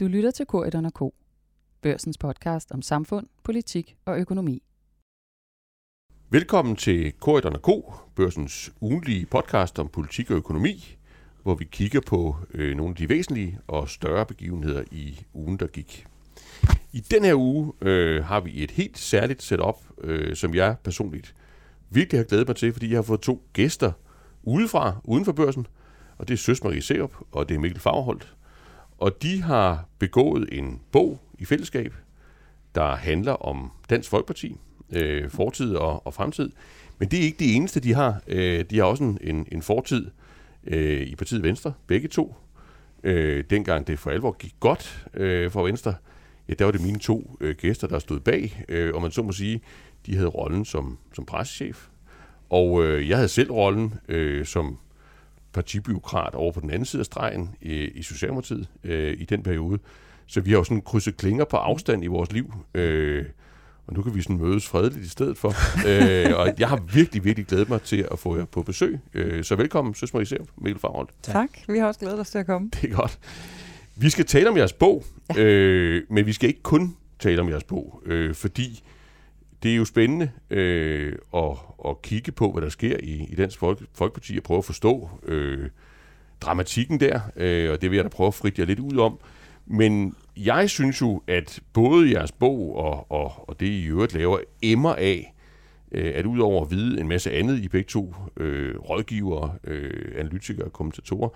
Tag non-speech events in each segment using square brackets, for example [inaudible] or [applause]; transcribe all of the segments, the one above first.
Du lytter til Korridon K. Børsens podcast om samfund, politik og økonomi. Velkommen til Korridon K, børsens ugenlige podcast om politik og økonomi, hvor vi kigger på øh, nogle af de væsentlige og større begivenheder i ugen, der gik. I den her uge øh, har vi et helt særligt setup, øh, som jeg personligt virkelig har glædet mig til, fordi jeg har fået to gæster udefra, uden for børsen, og det er Søs Marie Serup, og det er Mikkel Fagerholt. Og de har begået en bog i fællesskab, der handler om Dansk Folkeparti, øh, fortid og, og fremtid. Men det er ikke det eneste, de har. Øh, de har også en, en, en fortid øh, i partiet Venstre, begge to. Øh, dengang det for alvor gik godt øh, for Venstre, ja, der var det mine to øh, gæster, der stod bag, øh, og man så må sige, de havde rollen som, som pressechef. Og øh, jeg havde selv rollen øh, som partibyråkrat over på den anden side af stregen i, i Socialdemokratiet øh, i den periode. Så vi har jo sådan krydset klinger på afstand i vores liv. Øh, og nu kan vi sådan mødes fredeligt i stedet for. [laughs] øh, og jeg har virkelig, virkelig glædet mig til at få jer på besøg. Øh, så velkommen, Søs Marie Serup, Mikkel Faghold. Tak. tak. Vi har også glædet os til at komme. Det er godt. Vi skal tale om jeres bog, ja. øh, men vi skal ikke kun tale om jeres bog, øh, fordi det er jo spændende øh, at, at kigge på, hvad der sker i, i Dansk Folk, Folkeparti, og prøve at forstå øh, dramatikken der, øh, og det vil jeg da prøve at frit jer lidt ud om. Men jeg synes jo, at både jeres bog og, og, og det, I øvrigt laver, emmer af, øh, at udover at vide en masse andet, I begge to øh, rådgivere, øh, analytikere og kommentatorer,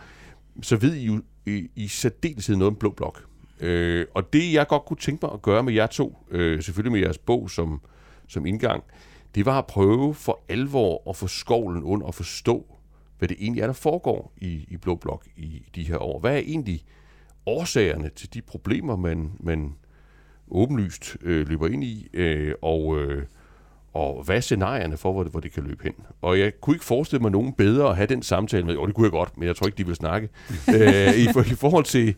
så ved I jo i, i særdeleshed noget om Blå Blok. Øh, og det, jeg godt kunne tænke mig at gøre med jer to, øh, selvfølgelig med jeres bog som, som indgang, det var at prøve for alvor at få skovlen under og forstå, hvad det egentlig er, der foregår i, i Blå Blok i de her år. Hvad er egentlig årsagerne til de problemer, man, man åbenlyst øh, løber ind i, øh, og, øh, og hvad er scenarierne for, hvor det, hvor det kan løbe hen. Og jeg kunne ikke forestille mig nogen bedre at have den samtale med, Jo, det kunne jeg godt, men jeg tror ikke, de vil snakke. [laughs] øh, i, for, I forhold til,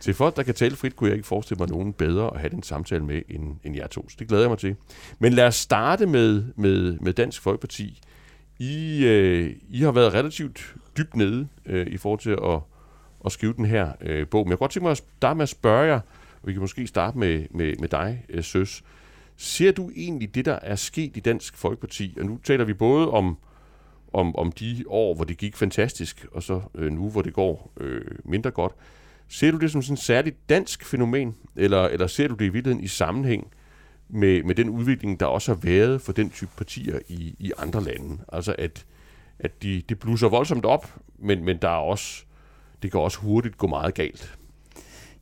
til folk, der kan tale frit, kunne jeg ikke forestille mig nogen bedre at have den samtale med end, end jer to. Så det glæder jeg mig til. Men lad os starte med, med, med Dansk Folkeparti. I, øh, I har været relativt dybt nede øh, i forhold til at, at skrive den her øh, bog. Men jeg kunne godt tænke mig at starte med at spørge jer, og vi kan måske starte med, med, med dig, øh, Søs. Ser du egentlig det, der er sket i Dansk Folkeparti? Og nu taler vi både om, om, om de år, hvor det gik fantastisk, og så øh, nu, hvor det går øh, mindre godt. Ser du det som sådan et særligt dansk fænomen, eller, eller ser du det i virkeligheden i sammenhæng med, med den udvikling, der også har været for den type partier i, i andre lande? Altså at, at de, de blusser voldsomt op, men, men der er også, det kan også hurtigt gå meget galt.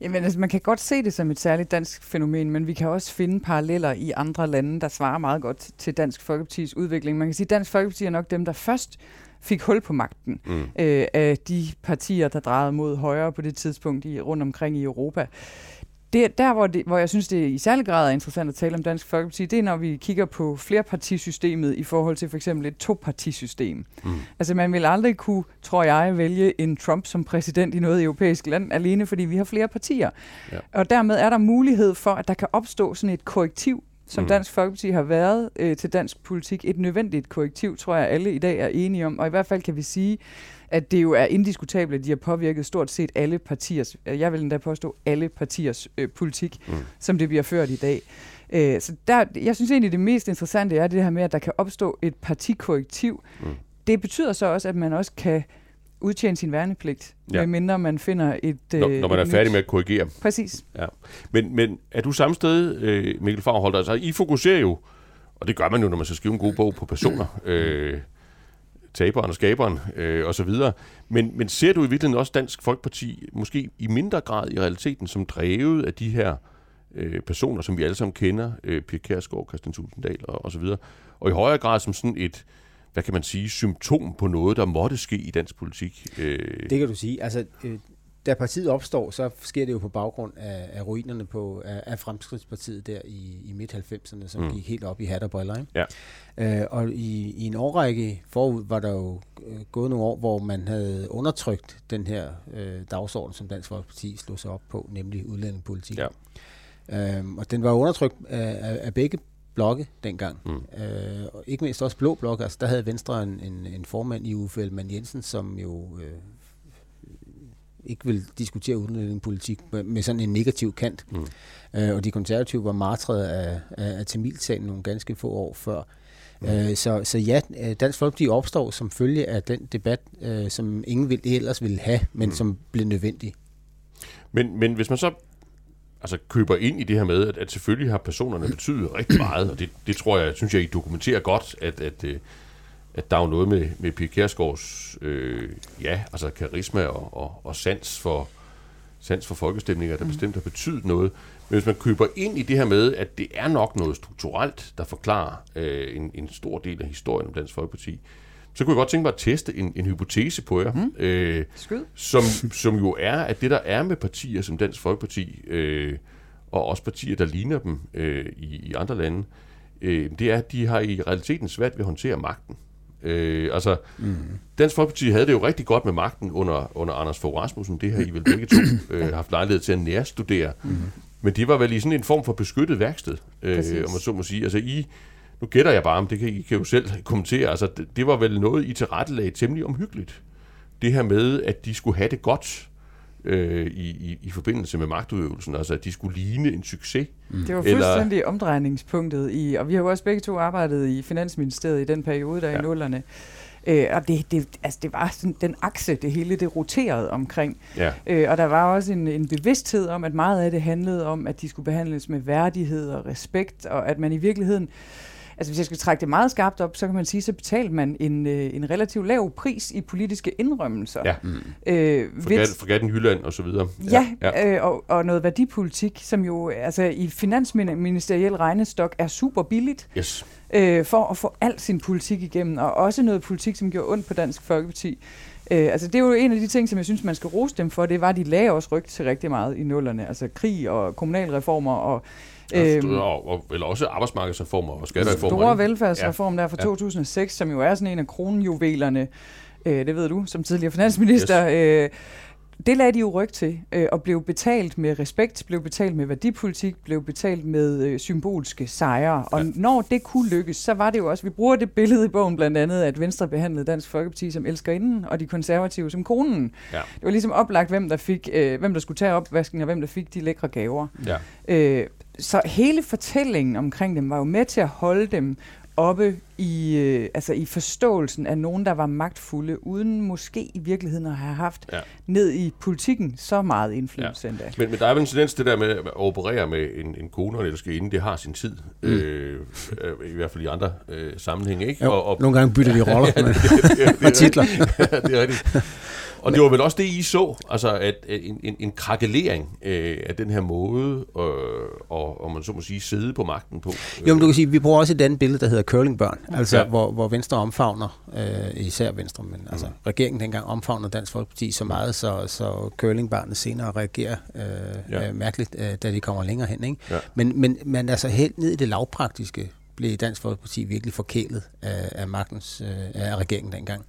Jamen, altså, man kan godt se det som et særligt dansk fænomen, men vi kan også finde paralleller i andre lande, der svarer meget godt til Dansk Folkepartis udvikling. Man kan sige, at Dansk Folkeparti er nok dem, der først fik hul på magten mm. øh, af de partier, der drejede mod højre på det tidspunkt i, rundt omkring i Europa. Det, der, hvor, det, hvor jeg synes, det er i særlig grad er interessant at tale om Dansk Folkeparti, det er, når vi kigger på flerpartisystemet i forhold til for eksempel et topartisystem. Mm. Altså, man vil aldrig kunne, tror jeg, vælge en Trump som præsident i noget europæisk land, alene fordi vi har flere partier. Ja. Og dermed er der mulighed for, at der kan opstå sådan et korrektiv som mm. Dansk Folkeparti har været øh, til dansk politik, et nødvendigt korrektiv, tror jeg alle i dag er enige om. Og i hvert fald kan vi sige, at det jo er indiskutabelt, at de har påvirket stort set alle partiers, øh, jeg vil endda påstå alle partiers øh, politik, mm. som det bliver ført i dag. Øh, så der, jeg synes egentlig, det mest interessante er det her med, at der kan opstå et partikorrektiv. Mm. Det betyder så også, at man også kan udtjene sin værnepligt, ja. medmindre man finder et... Når, øh, når man er færdig nyt. med at korrigere. Præcis. Ja. Men, men er du samme sted, øh, Mikkel Fagholdt? Altså, I fokuserer jo, og det gør man jo, når man skal skrive en god bog på personer, [clears throat] øh, taberen og skaberen øh, osv. Men, men ser du i virkeligheden også Dansk Folkeparti, måske i mindre grad i realiteten, som drevet af de her øh, personer, som vi alle sammen kender, øh, Pia Kærsgaard, Christian Tulsendal og, og så videre, og i højere grad som sådan et, hvad kan man sige, symptom på noget, der måtte ske i dansk politik? Øh. Det kan du sige. Altså, øh, da partiet opstår, så sker det jo på baggrund af, af ruinerne på, af, af Fremskridtspartiet der i, i midt-90'erne, som mm. gik helt op i hat og briller. Ikke? Ja. Øh, og i, i en årrække forud var der jo øh, gået nogle år, hvor man havde undertrykt den her øh, dagsorden, som Dansk Folkeparti slog sig op på, nemlig udlændingepolitik. Ja. Øhm, og den var undertrykt af, af, af begge blokke dengang. Mm. Øh, og ikke mindst også blå blokke. Altså, der havde Venstre en, en, en formand i Uffe Ellemann Jensen, som jo øh, ikke vil diskutere udenrigspolitik med, med sådan en negativ kant. Mm. Øh, og de konservative var martret af, af, af Tamilsagen nogle ganske få år før. Mm. Øh, så, så ja, øh, Dansk Folkeparti opstår som følge af den debat, øh, som ingen vil, ellers ville have, men mm. som blev nødvendig. Men, men hvis man så altså køber ind i det her med, at, at selvfølgelig har personerne betydet rigtig meget, og det, det tror jeg, synes jeg, I dokumenterer godt, at, at, øh, at der er jo noget med, med Pia Kjærsgaards, øh, ja, altså karisma og, og, og sans for, sans for folkestemninger, der mm. bestemt har betydet noget. Men hvis man køber ind i det her med, at det er nok noget strukturelt, der forklarer øh, en, en stor del af historien om Dansk Folkeparti, så kunne jeg godt tænke mig at teste en, en hypotese på jer, mm. øh, som, som jo er, at det der er med partier som Dansk Folkeparti, øh, og også partier, der ligner dem øh, i, i andre lande, øh, det er, at de har i realiteten svært ved at håndtere magten. Øh, altså, mm. Dansk Folkeparti havde det jo rigtig godt med magten under, under Anders Fogh Rasmussen. Det har I vel begge to [coughs] øh, haft lejlighed til at nærstudere. Mm. Men det var vel i sådan en form for beskyttet værksted, øh, om man så må sige. Altså, I, nu gætter jeg bare, om det kan I kan jo selv kommentere. Altså, det, det var vel noget, I tilrettelagde temmelig omhyggeligt. Det her med, at de skulle have det godt øh, i, i, i forbindelse med magtudøvelsen, altså at de skulle ligne en succes. Mm. Det var fuldstændig eller... omdrejningspunktet i, og vi har jo også begge to arbejdet i Finansministeriet i den periode, der ja. i nullerne. Øh, og det, det, altså det var sådan den akse, det hele det roterede omkring. Ja. Øh, og der var også en, en bevidsthed om, at meget af det handlede om, at de skulle behandles med værdighed og respekt, og at man i virkeligheden altså hvis jeg skal trække det meget skarpt op, så kan man sige, så betalte man en, øh, en relativt lav pris i politiske indrømmelser. Ja. Mm. Øh, Fregatten Jylland og så videre. Ja, ja. Øh, og, og noget værdipolitik, som jo altså i finansministeriel regnestok er super billigt. Yes. Øh, for at få al sin politik igennem, og også noget politik, som gjorde ondt på Dansk Folkeparti. Øh, altså det er jo en af de ting, som jeg synes, man skal rose dem for, det var, at de lagde også rygt til rigtig meget i nullerne. Altså krig og kommunalreformer og Øhm, og, og, eller også arbejdsmarkedsreformer og skattereformer. Store velfærdsreform ja. der fra ja. 2006, som jo er sådan en af kronjuvelerne, øh, det ved du, som tidligere finansminister, yes. øh, det lagde de jo ryg til, øh, og blev betalt med respekt, blev betalt med værdipolitik, blev betalt med øh, symbolske sejre. Og ja. når det kunne lykkes, så var det jo også, vi bruger det billede i bogen blandt andet, at Venstre behandlede Dansk Folkeparti som elskerinden, og de konservative som konen. Ja. Det var ligesom oplagt, hvem der, fik, øh, hvem der skulle tage opvasken, og hvem der fik de lækre gaver. Ja. Øh, så hele fortællingen omkring dem var jo med til at holde dem oppe i, øh, altså i forståelsen af nogen, der var magtfulde, uden måske i virkeligheden at have haft ja. ned i politikken så meget indflydelse ja. endda. Men, men der er vel en tendens det der med at operere med en, en kone eller skal inden det har sin tid. Mm. Øh, I hvert fald i andre øh, sammenhænge. Ikke? Jo, og, og, nogle gange bytter de [laughs] roller [laughs] [laughs] ja, det, det, det, det, titler. det er rigtigt. Og det var vel også det, I så, altså at, en, en, en krakelering øh, af den her måde, øh, og, og man så må sige, sidde på magten på. Jo, men du kan sige, vi bruger også et andet billede, der hedder curlingbørn, altså ja. hvor, hvor Venstre omfavner, øh, især Venstre, men mm. altså regeringen dengang omfavner Dansk Folkeparti så meget, så, så curlingbørnene senere reagerer øh, ja. øh, mærkeligt, øh, da de kommer længere hen. Ikke? Ja. Men, men, men altså helt ned i det lavpraktiske blev Dansk Folkeparti virkelig forkælet af, af magtens, øh, af regeringen dengang.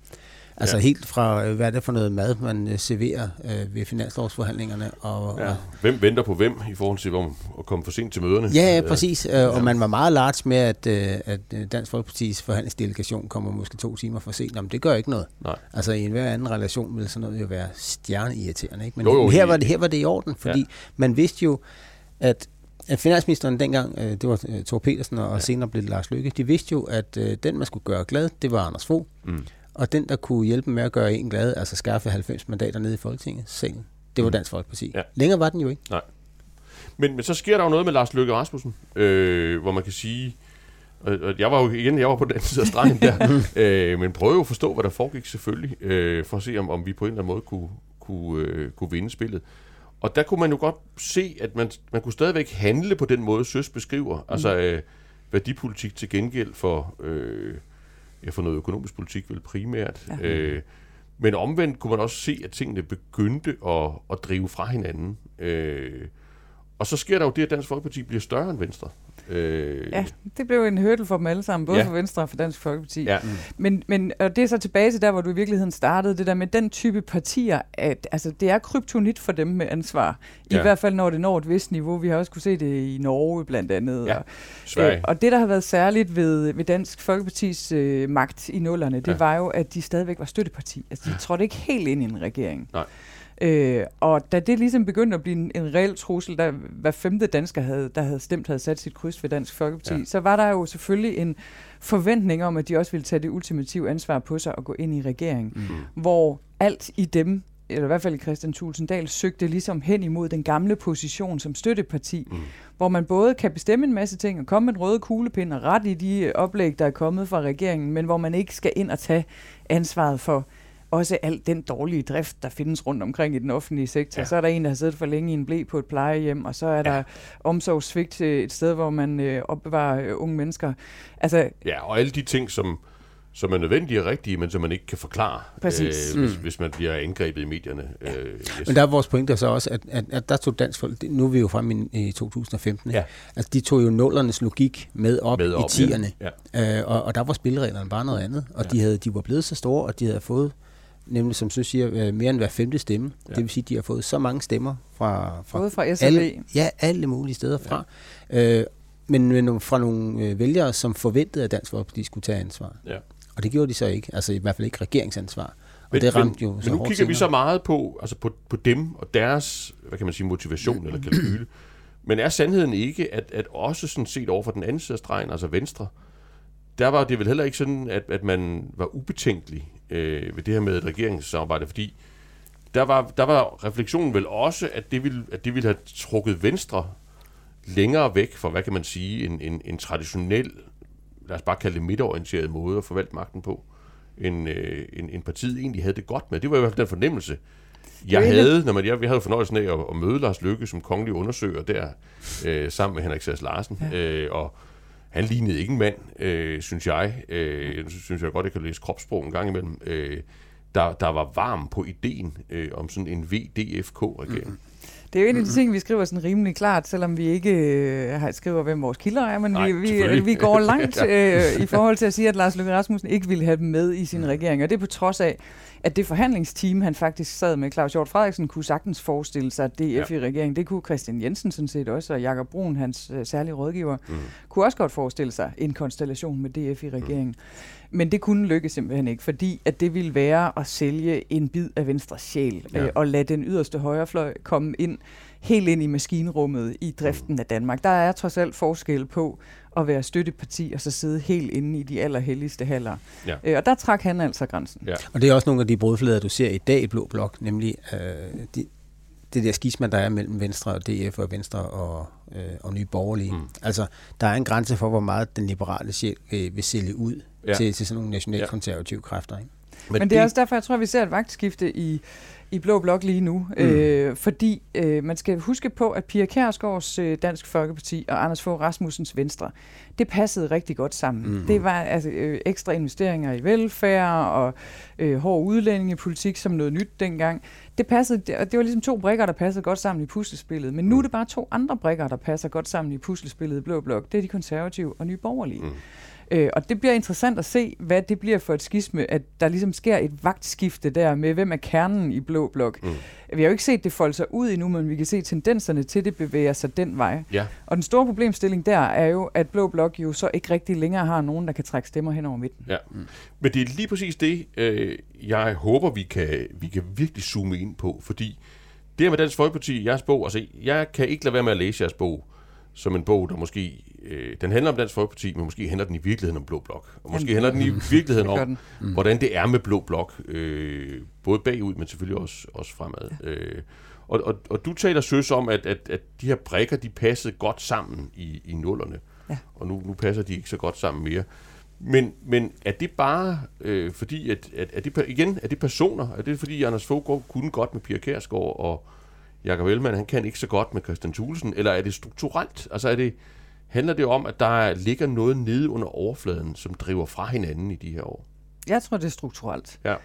Altså ja. helt fra, øh, hvad er det for noget mad, man øh, serverer øh, ved finanslovsforhandlingerne. Og, ja. Hvem venter på hvem i forhold til om, at komme for sent til møderne? Ja, ja præcis. Øh, ja. Og man var meget large med, at, at Dansk Folkeparti's forhandlingsdelegation kommer måske to timer for sent. Jamen, det gør ikke noget. Nej. Altså i enhver anden relation vil sådan noget jo være stjerneirriterende. Ikke? Men jo, jo, her, var det, her var det i orden, fordi ja. man vidste jo, at finansministeren dengang, det var Thor Petersen og ja. senere blev det Lars Lykke, de vidste jo, at den man skulle gøre glad, det var Anders Fogh. Mm. Og den, der kunne hjælpe med at gøre en glad, altså skaffe 90 mandater nede i Folketinget, salen, det var mm. Dansk Folkeparti. Ja. Længere var den jo ikke. Nej. Men, men så sker der jo noget med Lars Løkke Rasmussen, øh, hvor man kan sige, og, jeg var jo igen, jeg var på den side af stregen der, [laughs] øh, men prøvede jo at forstå, hvad der foregik selvfølgelig, øh, for at se, om, om vi på en eller anden måde kunne, kunne, øh, kunne vinde spillet. Og der kunne man jo godt se, at man, man kunne stadigvæk handle på den måde, Søs beskriver. Mm. Altså øh, værdipolitik til gengæld for... Øh, ja, for noget økonomisk politik vel primært. Ja. Øh, men omvendt kunne man også se, at tingene begyndte at, at drive fra hinanden. Øh, og så sker der jo det, at Dansk Folkeparti bliver større end Venstre. Øh, ja, det blev en hurdle for dem alle sammen, både ja. for Venstre og for Dansk Folkeparti. Ja. Mm. Men, men og det er så tilbage til der, hvor du i virkeligheden startede, det der med den type partier, at altså, det er kryptonit for dem med ansvar. I ja. hvert fald, når det når et vist niveau. Vi har også kunne se det i Norge blandt andet. Ja. Og, øh, og det, der har været særligt ved, ved Dansk Folkepartis øh, magt i nullerne, det ja. var jo, at de stadigvæk var støtteparti. Altså, de ja. trådte ikke helt ind i en regering. Nej. Øh, og da det ligesom begyndte at blive en, en reel trussel, der hver femte dansker, havde, der havde stemt, havde sat sit kryds ved Dansk Folkeparti, ja. så var der jo selvfølgelig en forventning om, at de også ville tage det ultimative ansvar på sig og gå ind i regeringen, mm. hvor alt i dem eller i hvert fald Christian Tulsendal, søgte ligesom hen imod den gamle position som støtteparti, mm. hvor man både kan bestemme en masse ting og komme med en røde kuglepind og ret i de oplæg, der er kommet fra regeringen, men hvor man ikke skal ind og tage ansvaret for også al den dårlige drift, der findes rundt omkring i den offentlige sektor. Ja. Så er der en, der har siddet for længe i en blæ på et plejehjem, og så er der ja. omsorgssvigt til et sted, hvor man øh, opbevarer øh, unge mennesker. Altså, ja, og alle de ting, som som er nødvendige og rigtige, men som man ikke kan forklare, Præcis. Øh, hvis, mm. hvis man bliver angrebet i medierne. Ja. Øh, yes. Men der er vores pointe så også, at, at, at der tog dansk folk, nu er vi jo frem i, i 2015, ja. altså de tog jo nullernes logik med op, med op i tierne, ja. Ja. Øh, og, og der var spillereglerne bare noget andet, og ja. de, havde, de var blevet så store, og de havde fået nemlig som så siger, øh, mere end hver femte stemme. Ja. Det vil sige, at de har fået så mange stemmer fra, fra, Både fra alle, ja, alle mulige steder fra. Ja. Øh, men, men fra nogle øh, vælgere, som forventede, at Dansk Folkeparti skulle tage ansvar. Ja. Og det gjorde de så ikke. Altså i hvert fald ikke regeringsansvar. Og men, det ramte jo men, så men nu kigger senere. vi så meget på, altså på, på dem og deres, hvad kan man sige, motivation eller kalkyle. Men er sandheden ikke, at, at også sådan set over for den anden side af stregen, altså Venstre, der var det vel heller ikke sådan, at, at man var ubetænkelig øh, ved det her med et regeringssamarbejde, fordi der var, der var refleksionen vel også, at det ville, at det ville have trukket Venstre længere væk fra, hvad kan man sige, en, en, en traditionel lad os bare kalde det midtorienteret måde at forvalte magten på, end, øh, en, en partiet egentlig havde det godt med. Det var i hvert fald den fornemmelse, jeg havde, når man, jeg, vi havde fornøjelsen af at, at møde Lars Lykke som kongelig undersøger der, øh, sammen med Henrik Sass Larsen, ja. øh, og han lignede ikke en mand, øh, synes jeg, øh, synes jeg godt, jeg kan læse kropssprog en gang imellem, øh, der, der var varm på ideen øh, om sådan en VDFK-regering. Mm-hmm. Det er jo en af de ting, vi skriver sådan rimelig klart, selvom vi ikke øh, skriver, hvem vores kilder er, men Nej, vi, vi, vi går [laughs] langt øh, i forhold til at sige, at Lars Løkke Rasmussen ikke ville have dem med i sin mm. regering, og det er på trods af, at det forhandlingsteam, han faktisk sad med, Claus Hjort Frederiksen, kunne sagtens forestille sig, DF ja. i regeringen, det kunne Christian Jensen sådan set også, og Jakob Brun, hans øh, særlige rådgiver, mm. kunne også godt forestille sig en konstellation med DF i regeringen. Mm. Men det kunne lykkes simpelthen ikke, fordi at det ville være at sælge en bid af Venstres sjæl, ja. øh, og lade den yderste højrefløj komme ind helt ind i maskinrummet i driften af Danmark. Der er trods alt forskel på at være støtteparti og så sidde helt inde i de allerhelligste haller. Ja. Øh, og der trak han altså grænsen. Ja. Og det er også nogle af de brudflader, du ser i dag i Blå Blok, nemlig øh, de, det der skisma, der er mellem Venstre og DF og Venstre og, øh, og Nye Borgerlige. Mm. Altså, der er en grænse for, hvor meget den liberale sjæl vil, vil sælge ud ja. til, til sådan nogle nationalkonservative ja. kræfter. Ikke? Men, Men det er også derfor, jeg tror, at vi ser et vagtskifte i i Blå Blok lige nu. Mm. Øh, fordi øh, man skal huske på, at Pia Kærsgaards øh, Dansk Folkeparti og Anders Fogh Rasmussens Venstre, det passede rigtig godt sammen. Mm. Det var altså, øh, ekstra investeringer i velfærd og øh, hård udlændingepolitik som noget nyt dengang. Det, passede, det, det var ligesom to brikker, der passede godt sammen i puslespillet. Men nu er mm. det bare to andre brikker, der passer godt sammen i puslespillet i Blå Blok. Det er de konservative og nye borgerlige. Mm. Øh, og det bliver interessant at se, hvad det bliver for et skisme, at der ligesom sker et vagtskifte der med, hvem er kernen i Blå Blok. Mm. Vi har jo ikke set det folde sig ud endnu, men vi kan se tendenserne til, det bevæger sig den vej. Ja. Og den store problemstilling der er jo, at Blå Blok jo så ikke rigtig længere har nogen, der kan trække stemmer hen over midten. Ja. Mm. Men det er lige præcis det, øh, jeg håber, vi kan, vi kan virkelig zoome ind på, fordi det her med Dansk Folkeparti, jeres bog, altså jeg kan ikke lade være med at læse jeres bog, som en bog, der måske... Øh, den handler om Dansk Folkeparti, men måske handler den i virkeligheden om Blå Blok. Og måske handler den i [laughs] virkeligheden om, mm. hvordan det er med Blå Blok. Øh, både bagud, men selvfølgelig også, også fremad. Ja. Øh, og, og, og du taler søs om, at, at, at de her brækker, de passede godt sammen i, i nullerne. Ja. Og nu, nu passer de ikke så godt sammen mere. Men, men er det bare øh, fordi, at, at, at det, igen, er det personer? Er det fordi, Anders Fogh kunne godt med Pia Kærsgaard og Jakob Ellemann, han kan ikke så godt med Christian Thulesen, eller er det strukturelt? Altså er det, handler det om, at der ligger noget nede under overfladen, som driver fra hinanden i de her år? Jeg tror, det er strukturelt. Ja.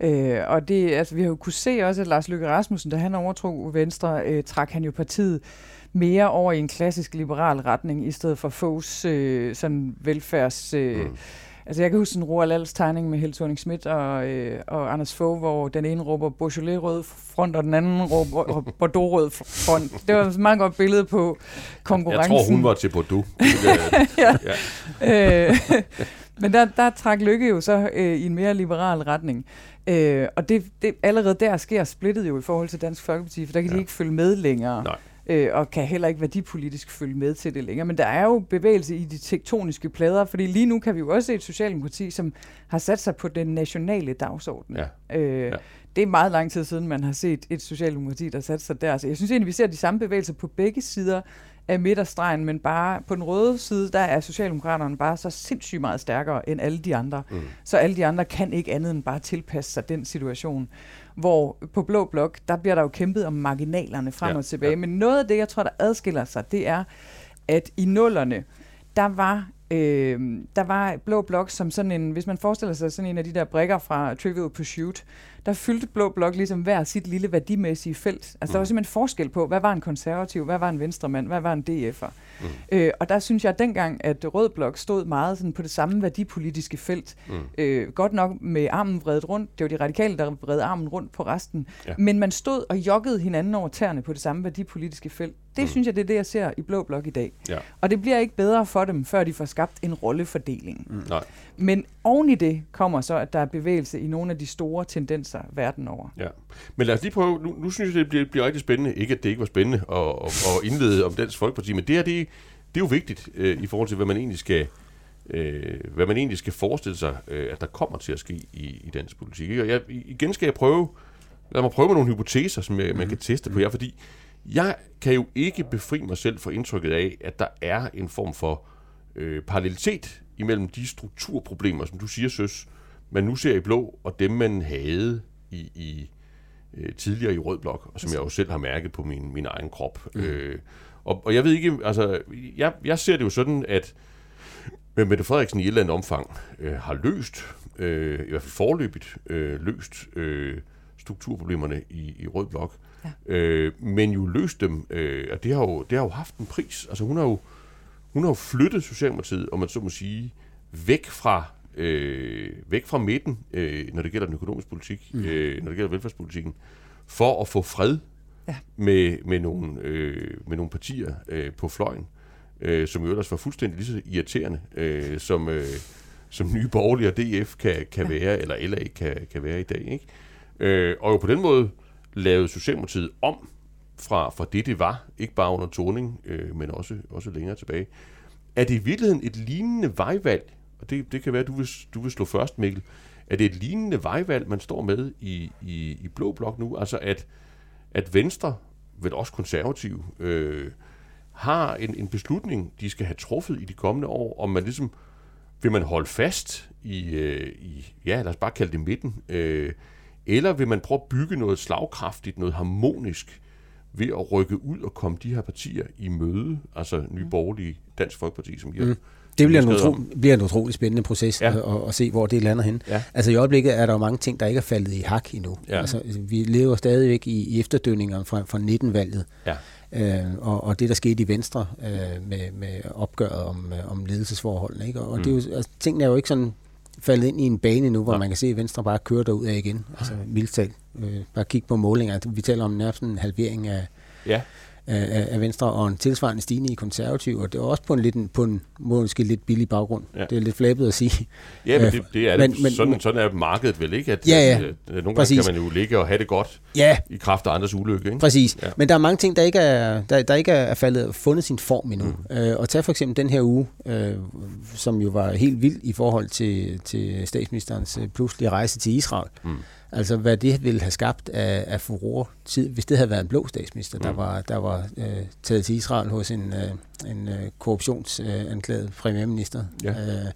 Øh, og det, altså, vi har jo kunne se også, at Lars Løkke Rasmussen, da han overtog Venstre, øh, trak han jo partiet mere over i en klassisk liberal retning, i stedet for Foghs øh, sådan velfærds... Øh, mm Altså jeg kan huske en Roald Alls tegning med Helle thorning Schmidt og, øh, og Anders Fogh, hvor den ene råber Beaujolais rød front, og den anden råber Bordeaux rød front. Det var et meget godt billede på konkurrencen. Jeg tror, hun var til Bordeaux. [laughs] ja. ja. Øh, Men der, der trak Lykke jo så øh, i en mere liberal retning. Øh, og det, det, allerede der sker splittet jo i forhold til Dansk Folkeparti, for der kan ja. de ikke følge med længere. Nej øh, og kan heller ikke værdipolitisk følge med til det længere. Men der er jo bevægelse i de tektoniske plader, fordi lige nu kan vi jo også se et socialdemokrati, som har sat sig på den nationale dagsorden. Ja. Øh, ja. Det er meget lang tid siden, man har set et socialdemokrati, der sat sig der. Så jeg synes egentlig, vi ser de samme bevægelser på begge sider af midterstregen, men bare på den røde side, der er Socialdemokraterne bare så sindssygt meget stærkere end alle de andre. Mm. Så alle de andre kan ikke andet end bare tilpasse sig den situation hvor på Blå Blok, der bliver der jo kæmpet om marginalerne frem ja, og tilbage. Ja. Men noget af det, jeg tror, der adskiller sig, det er, at i nullerne, der var Øh, der var Blå Blok som sådan en, hvis man forestiller sig sådan en af de der brækker fra Trivial Pursuit, der fyldte Blå Blok ligesom hver sit lille værdimæssige felt. Altså mm. der var mm. simpelthen forskel på, hvad var en konservativ, hvad var en venstremand, hvad var en DF'er. Mm. Øh, og der synes jeg dengang, at Rød Blok stod meget sådan på det samme værdipolitiske felt. Mm. Øh, godt nok med armen vredet rundt. Det var de radikale, der vred armen rundt på resten. Ja. Men man stod og joggede hinanden over tæerne på det samme værdipolitiske felt. Det mm. synes jeg, det er det, jeg ser i Blå Blok i dag. Ja. Og det bliver ikke bedre for dem, før de får skabt en rollefordeling. Mm. Nej. Men oven i det kommer så, at der er bevægelse i nogle af de store tendenser verden over. Ja. Men lad os lige prøve, nu, nu synes jeg, det bliver, bliver rigtig spændende. Ikke, at det ikke var spændende at, at, at indlede om Dansk Folkeparti, men det her, det, det er jo vigtigt øh, i forhold til, hvad man egentlig skal, øh, hvad man egentlig skal forestille sig, øh, at der kommer til at ske i, i dansk politik. Og jeg, igen skal jeg prøve, lad mig prøve med nogle hypoteser, som jeg, man mhm. kan teste på jer, fordi jeg kan jo ikke befri mig selv for indtrykket af, at der er en form for øh, parallelitet imellem de strukturproblemer, som du siger, søs, man nu ser i blå, og dem, man havde i, i øh, tidligere i rød blok, og som jeg jo selv har mærket på min, min egen krop. Mm. Øh, og, og jeg ved ikke, altså, jeg, jeg ser det jo sådan, at Mette Frederiksen i et eller andet omfang øh, har løst, øh, i hvert fald forløbigt øh, løst øh, strukturproblemerne i, i rød blok, ja. øh, men jo løst dem, øh, og det har, jo, det har jo haft en pris. Altså hun har jo, hun har jo flyttet Socialdemokratiet, om man så må sige, væk fra øh, væk fra midten, øh, når det gælder den økonomiske politik, mm. øh, når det gælder velfærdspolitikken, for at få fred ja. med, med, nogle, øh, med nogle partier øh, på fløjen, øh, som jo ellers var fuldstændig lige så irriterende, øh, som, øh, som Nye Borgerlige og DF kan, kan ja. være, eller LA kan, kan være i dag. Ikke? Øh, og jo på den måde lavede Socialdemokratiet om fra, fra det, det var, ikke bare under toning, øh, men også, også længere tilbage. Er det i virkeligheden et lignende vejvalg, og det, det kan være, at du vil, du vil slå først, Mikkel, er det et lignende vejvalg, man står med i, i, i Blå Blok nu? Altså at, at Venstre, vel også konservativ, øh, har en, en beslutning, de skal have truffet i de kommende år, om man ligesom, vil man holde fast i, øh, i ja, lad os bare kalde det midten, øh, eller vil man prøve at bygge noget slagkraftigt, noget harmonisk, ved at rykke ud og komme de her partier i møde, altså Nye Borgerlige, Dansk Folkeparti, som giver mm. Det bliver en, utro, bliver en utrolig spændende proces ja. at, at se, hvor det lander hen. Ja. Altså i øjeblikket er der jo mange ting, der ikke er faldet i hak endnu. Ja. Altså, vi lever stadigvæk i, i efterdønninger fra, fra 19-valget. Ja. Øh, og, og det, der skete i Venstre øh, med, med opgøret om, øh, om ledelsesforholdene. Ikke? Og, og mm. det er jo, altså, tingene er jo ikke sådan faldet ind i en bane nu, hvor ja. man kan se, at Venstre bare kører derud af igen. Altså mildt talt. Øh, bare kig på målinger. Vi taler om nærmest en halvering af, ja af, af Venstre, og en tilsvarende stigning i konservativ, og det er også på en, lidt, på en måske lidt billig baggrund. Ja. Det er lidt flabet at sige. Ja, men det, det er men, det. Men, sådan, sådan er markedet vel ikke, at, ja, ja. at, at nogle gange kan man jo ligge og have det godt ja. i kraft af andres ulykke. Ikke? Præcis, ja. men der er mange ting, der ikke er, der, der ikke er faldet, fundet sin form endnu. Mm. Øh, og tag for eksempel den her uge, øh, som jo var helt vild i forhold til, til statsministerens øh, pludselige rejse til Israel. Mm Altså, hvad det ville have skabt af, af furore, tid, hvis det havde været en blå statsminister, mm. der var, der var øh, taget til Israel hos en, øh, en øh, korruptionsanklaget øh, premierminister. Ja. Øh,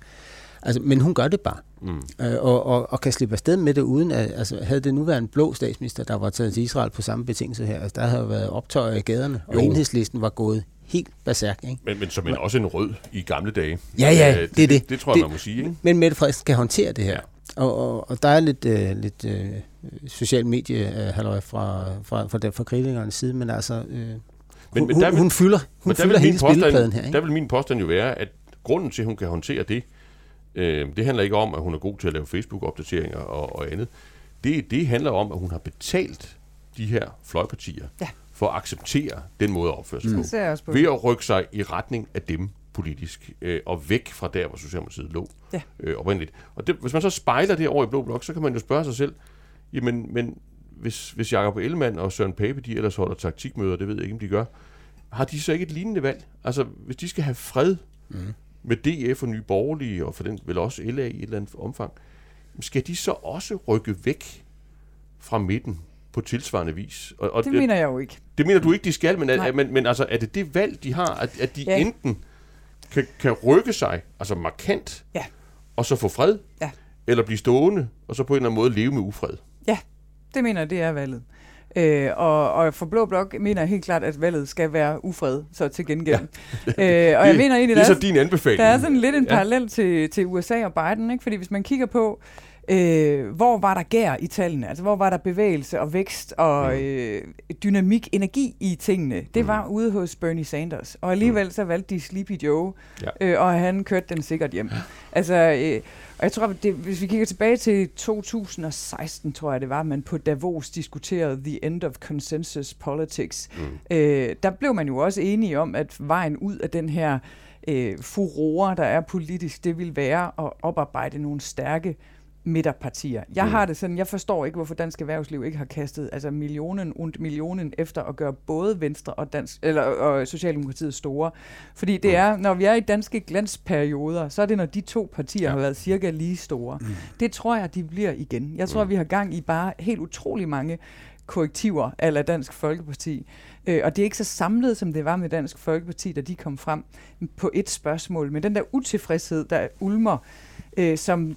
altså, men hun gør det bare. Mm. Øh, og, og, og kan slippe afsted med det uden at, altså havde det nu været en blå statsminister, der var taget til Israel på samme betingelser her, altså der havde været optøjer i gaderne, jo. og enhedslisten var gået helt berserk. Ikke? Men, men som en, også en rød i gamle dage. Ja, ja, det, det er det. Det, det tror jeg, det, man må sige. Ikke? Men Mette Frederiksen kan håndtere det her. Ja. Og, og, og der er lidt, øh, lidt øh, social medie øh, fra, fra, fra, fra kritikernes side, men altså, øh, men, hun, men der vil, hun fylder, hun fylder hele spillepladen her. Ikke? Der vil min påstand jo være, at grunden til, at hun kan håndtere det, øh, det handler ikke om, at hun er god til at lave Facebook-opdateringer og, og andet. Det, det handler om, at hun har betalt de her fløjpartier ja. for at acceptere den måde at opføre sig mm. på. Ved at rykke sig i retning af dem. Politisk, øh, og væk fra der, hvor Socialdemokratiet lå ja. øh, oprindeligt. Og det, hvis man så spejler det over i Blå Blok, så kan man jo spørge sig selv, jamen, men hvis, hvis Jacob Ellemann og Søren Pape, de ellers holder taktikmøder, det ved jeg ikke, om de gør, har de så ikke et lignende valg? Altså, hvis de skal have fred mm. med DF og Nye Borgerlige, og for den vel også LA i et eller andet omfang, skal de så også rykke væk fra midten på tilsvarende vis? Og, og det, mener jeg jo ikke. Det mener du ikke, de skal, men, er, men, men altså, er det det valg, de har, at, at de ja. enten kan, kan rykke sig, altså markant, ja. og så få fred, ja. eller blive stående, og så på en eller anden måde leve med ufred? Ja, det mener jeg, det er valget. Øh, og, og for Blå Blok mener jeg helt klart, at valget skal være ufred, så til gengæld. Ja. [laughs] øh, og jeg [laughs] mener egentlig, det er så din anbefaling. Der er sådan lidt en parallel ja. til, til USA og Biden, ikke? fordi hvis man kigger på, øh, hvor var der gær i tallene, altså hvor var der bevægelse og vækst og mm. øh, dynamik, energi i tingene, det mm. var ude hos Bernie Sanders. Og alligevel så valgte de Sleepy Joe, ja. øh, og han kørte den sikkert hjem. Altså... Øh, og jeg tror, det, hvis vi kigger tilbage til 2016, tror jeg det var, man på Davos diskuterede The End of Consensus Politics. Mm. Øh, der blev man jo også enige om, at vejen ud af den her øh, furore, der er politisk, det vil være at oparbejde nogle stærke midterpartier. Jeg mm. har det sådan, jeg forstår ikke, hvorfor dansk erhvervsliv ikke har kastet altså millionen und millionen efter at gøre både Venstre og, dansk, eller, og Socialdemokratiet store. Fordi det mm. er, når vi er i danske glansperioder, så er det, når de to partier ja. har været cirka lige store. Mm. Det tror jeg, de bliver igen. Jeg tror, mm. vi har gang i bare helt utrolig mange korrektiver ala Dansk Folkeparti. Øh, og det er ikke så samlet, som det var med Dansk Folkeparti, da de kom frem på et spørgsmål. Men den der utilfredshed, der ulmer, øh, som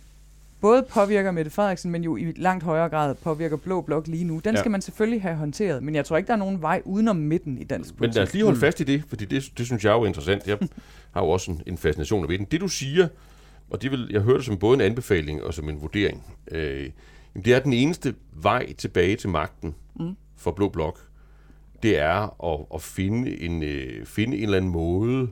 både påvirker Mette Frederiksen, men jo i langt højere grad påvirker Blå Blok lige nu. Den ja. skal man selvfølgelig have håndteret, men jeg tror ikke, der er nogen vej udenom midten i dansk politik. Men lad os lige holde fast i det, fordi det, det synes jeg er jo interessant. Jeg [laughs] har jo også en, en fascination af det. Det du siger, og det vil jeg høre det som både en anbefaling og som en vurdering, øh, det er den eneste vej tilbage til magten mm. for Blå Blok, det er at, at finde, en, øh, finde en eller anden måde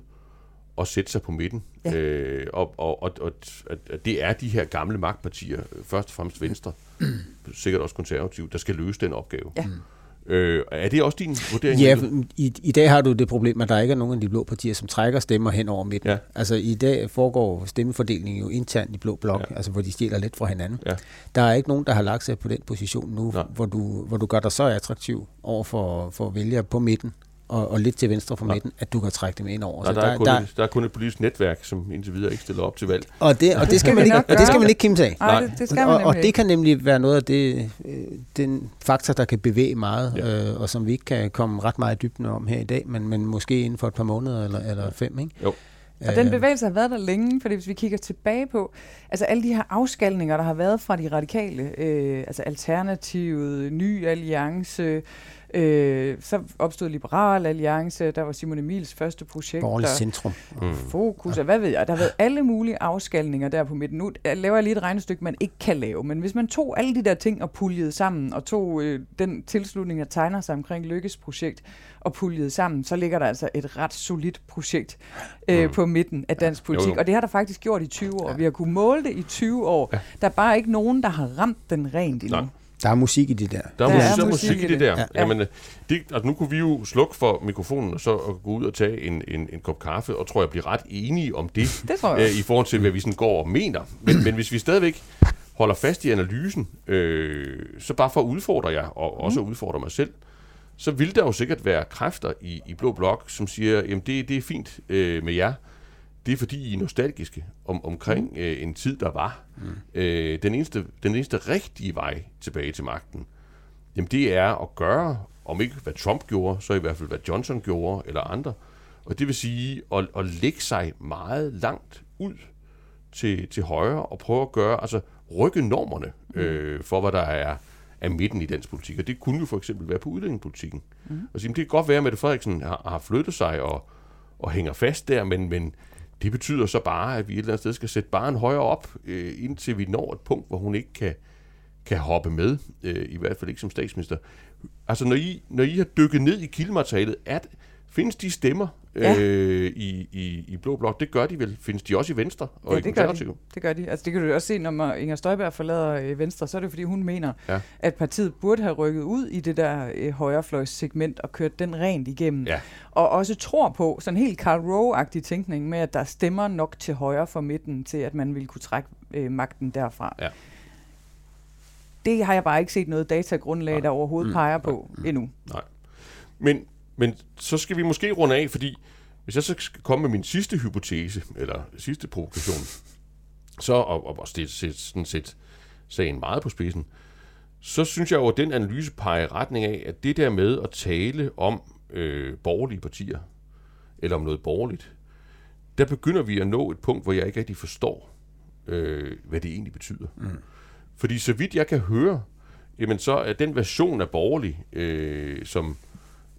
at sætte sig på midten. Ja. Øh, og, og, og, og at det er de her gamle magtpartier, først og fremmest Venstre, [clears throat] sikkert også konservativ, der skal løse den opgave. Ja. Øh, er det også din vurdering? Ja, i, i dag har du det problem, at der ikke er nogen af de blå partier, som trækker stemmer hen over midten. Ja. Altså i dag foregår stemmefordelingen jo internt i blå blok, ja. altså hvor de stjæler lidt fra hinanden. Ja. Der er ikke nogen, der har lagt sig på den position nu, hvor du, hvor du gør dig så attraktiv over for, for vælgere på midten, og, og lidt til venstre for midten, at du kan trække dem ind over. Nej, så der, der, er kun, der, der er kun et politisk netværk, som indtil videre ikke stiller op til valg. Og det, og det, skal, man ikke, og det skal man ikke kimse af. Nej, det, det skal man og, og det kan nemlig være noget af det, øh, den faktor, der kan bevæge meget, ja. øh, og som vi ikke kan komme ret meget i dybden om her i dag, men, men måske inden for et par måneder eller, eller fem. Ikke? Jo. Og den bevægelse har været der længe, fordi hvis vi kigger tilbage på, altså alle de her afskalninger, der har været fra de radikale, øh, altså Alternativet, Ny Alliance, Øh, så opstod Liberal Alliance, der var Simon Emils første projekt. Borgerlig Centrum. Mm. Fokus, ja. hvad ved jeg. Der har været alle mulige afskalninger der på midten. Nu laver jeg lige et regnestykke, man ikke kan lave. Men hvis man tog alle de der ting og puljede sammen, og tog øh, den tilslutning, der tegner sig omkring Lykkes projekt, og puljede sammen, så ligger der altså et ret solidt projekt øh, mm. på midten af dansk politik. Jo, jo. Og det har der faktisk gjort i 20 år. Ja. Vi har kunnet måle det i 20 år. Ja. Der er bare ikke nogen, der har ramt den rent endnu. Nej. Der er musik i det der. Der er, der musik, er musik, musik i det der. Ja. Jamen, det, altså, nu kunne vi jo slukke for mikrofonen og så og gå ud og tage en, en, en kop kaffe, og tror jeg bliver ret enige om det, [laughs] det tror jeg. Øh, i forhold til, hvad vi sådan går og mener. Men, men hvis vi stadigvæk holder fast i analysen, øh, så bare for at udfordre jer, og også at udfordre mig selv, så vil der jo sikkert være kræfter i, i Blå Blok, som siger, jamen det, det er fint øh, med jer, det er fordi, I er nostalgiske om, omkring mm. øh, en tid, der var. Mm. Øh, den, eneste, den eneste rigtige vej tilbage til magten, jamen det er at gøre, om ikke hvad Trump gjorde, så i hvert fald hvad Johnson gjorde, eller andre. Og det vil sige at, at lægge sig meget langt ud til, til højre, og prøve at gøre, altså rykke normerne mm. øh, for, hvad der er af midten i dansk politik. Og det kunne jo for eksempel være på udlændingepolitikken. Mm. Og sige, det kan godt være, at Mette Frederiksen har, har flyttet sig og, og hænger fast der, men, men det betyder så bare, at vi et eller andet sted skal sætte barnet højere op, øh, indtil vi når et punkt, hvor hun ikke kan, kan hoppe med, øh, i hvert fald ikke som statsminister. Altså, når I, når I har dykket ned i kildematerialet, at Findes de stemmer ja. øh, i, i, i Blå Blok? Det gør de vel. Findes de også i Venstre og ja, i det gør de. Det gør de. Altså, det kan du også se, når Inger Støjberg forlader øh, Venstre, så er det fordi, hun mener, ja. at partiet burde have rykket ud i det der øh, højrefløjssegment og kørt den rent igennem. Ja. Og også tror på, sådan helt Karl Rove-agtig tænkning med, at der stemmer nok til højre for midten, til at man ville kunne trække øh, magten derfra. Ja. Det har jeg bare ikke set noget datagrundlag, Nej. der overhovedet mm. peger på mm. endnu. Nej. Men men så skal vi måske runde af, fordi hvis jeg så skal komme med min sidste hypotese, eller sidste provokation, så, og, og, og sætte sådan set sagen meget på spidsen, så synes jeg jo, at den analyse peger i retning af, at det der med at tale om øh, borgerlige partier, eller om noget borgerligt, der begynder vi at nå et punkt, hvor jeg ikke rigtig forstår, øh, hvad det egentlig betyder. Mm. Fordi så vidt jeg kan høre, jamen så er den version af borgerlig, øh, som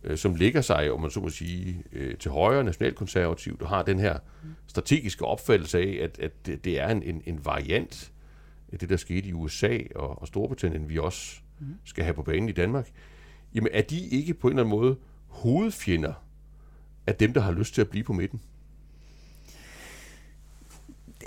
øh, som ligger sig, om man så må sige, øh, til højre nationalkonservativt, og har den her strategiske opfattelse af, at, at det, det er en, en, en variant af det, der skete i USA og, og Storbritannien, vi også skal have på banen i Danmark. Jamen er de ikke på en eller anden måde hovedfjender af dem, der har lyst til at blive på midten?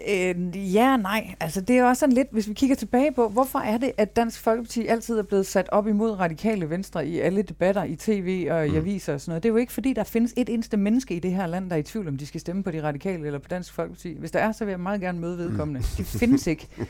Øh, ja og nej. Altså, det er også sådan lidt, hvis vi kigger tilbage på, hvorfor er det, at Dansk Folkeparti altid er blevet sat op imod radikale venstre i alle debatter i tv og i mm. aviser og sådan noget. Det er jo ikke, fordi der findes et eneste menneske i det her land, der er i tvivl om, de skal stemme på de radikale eller på Dansk Folkeparti. Hvis der er, så vil jeg meget gerne møde vedkommende. Mm. Det findes ikke. [laughs] nej.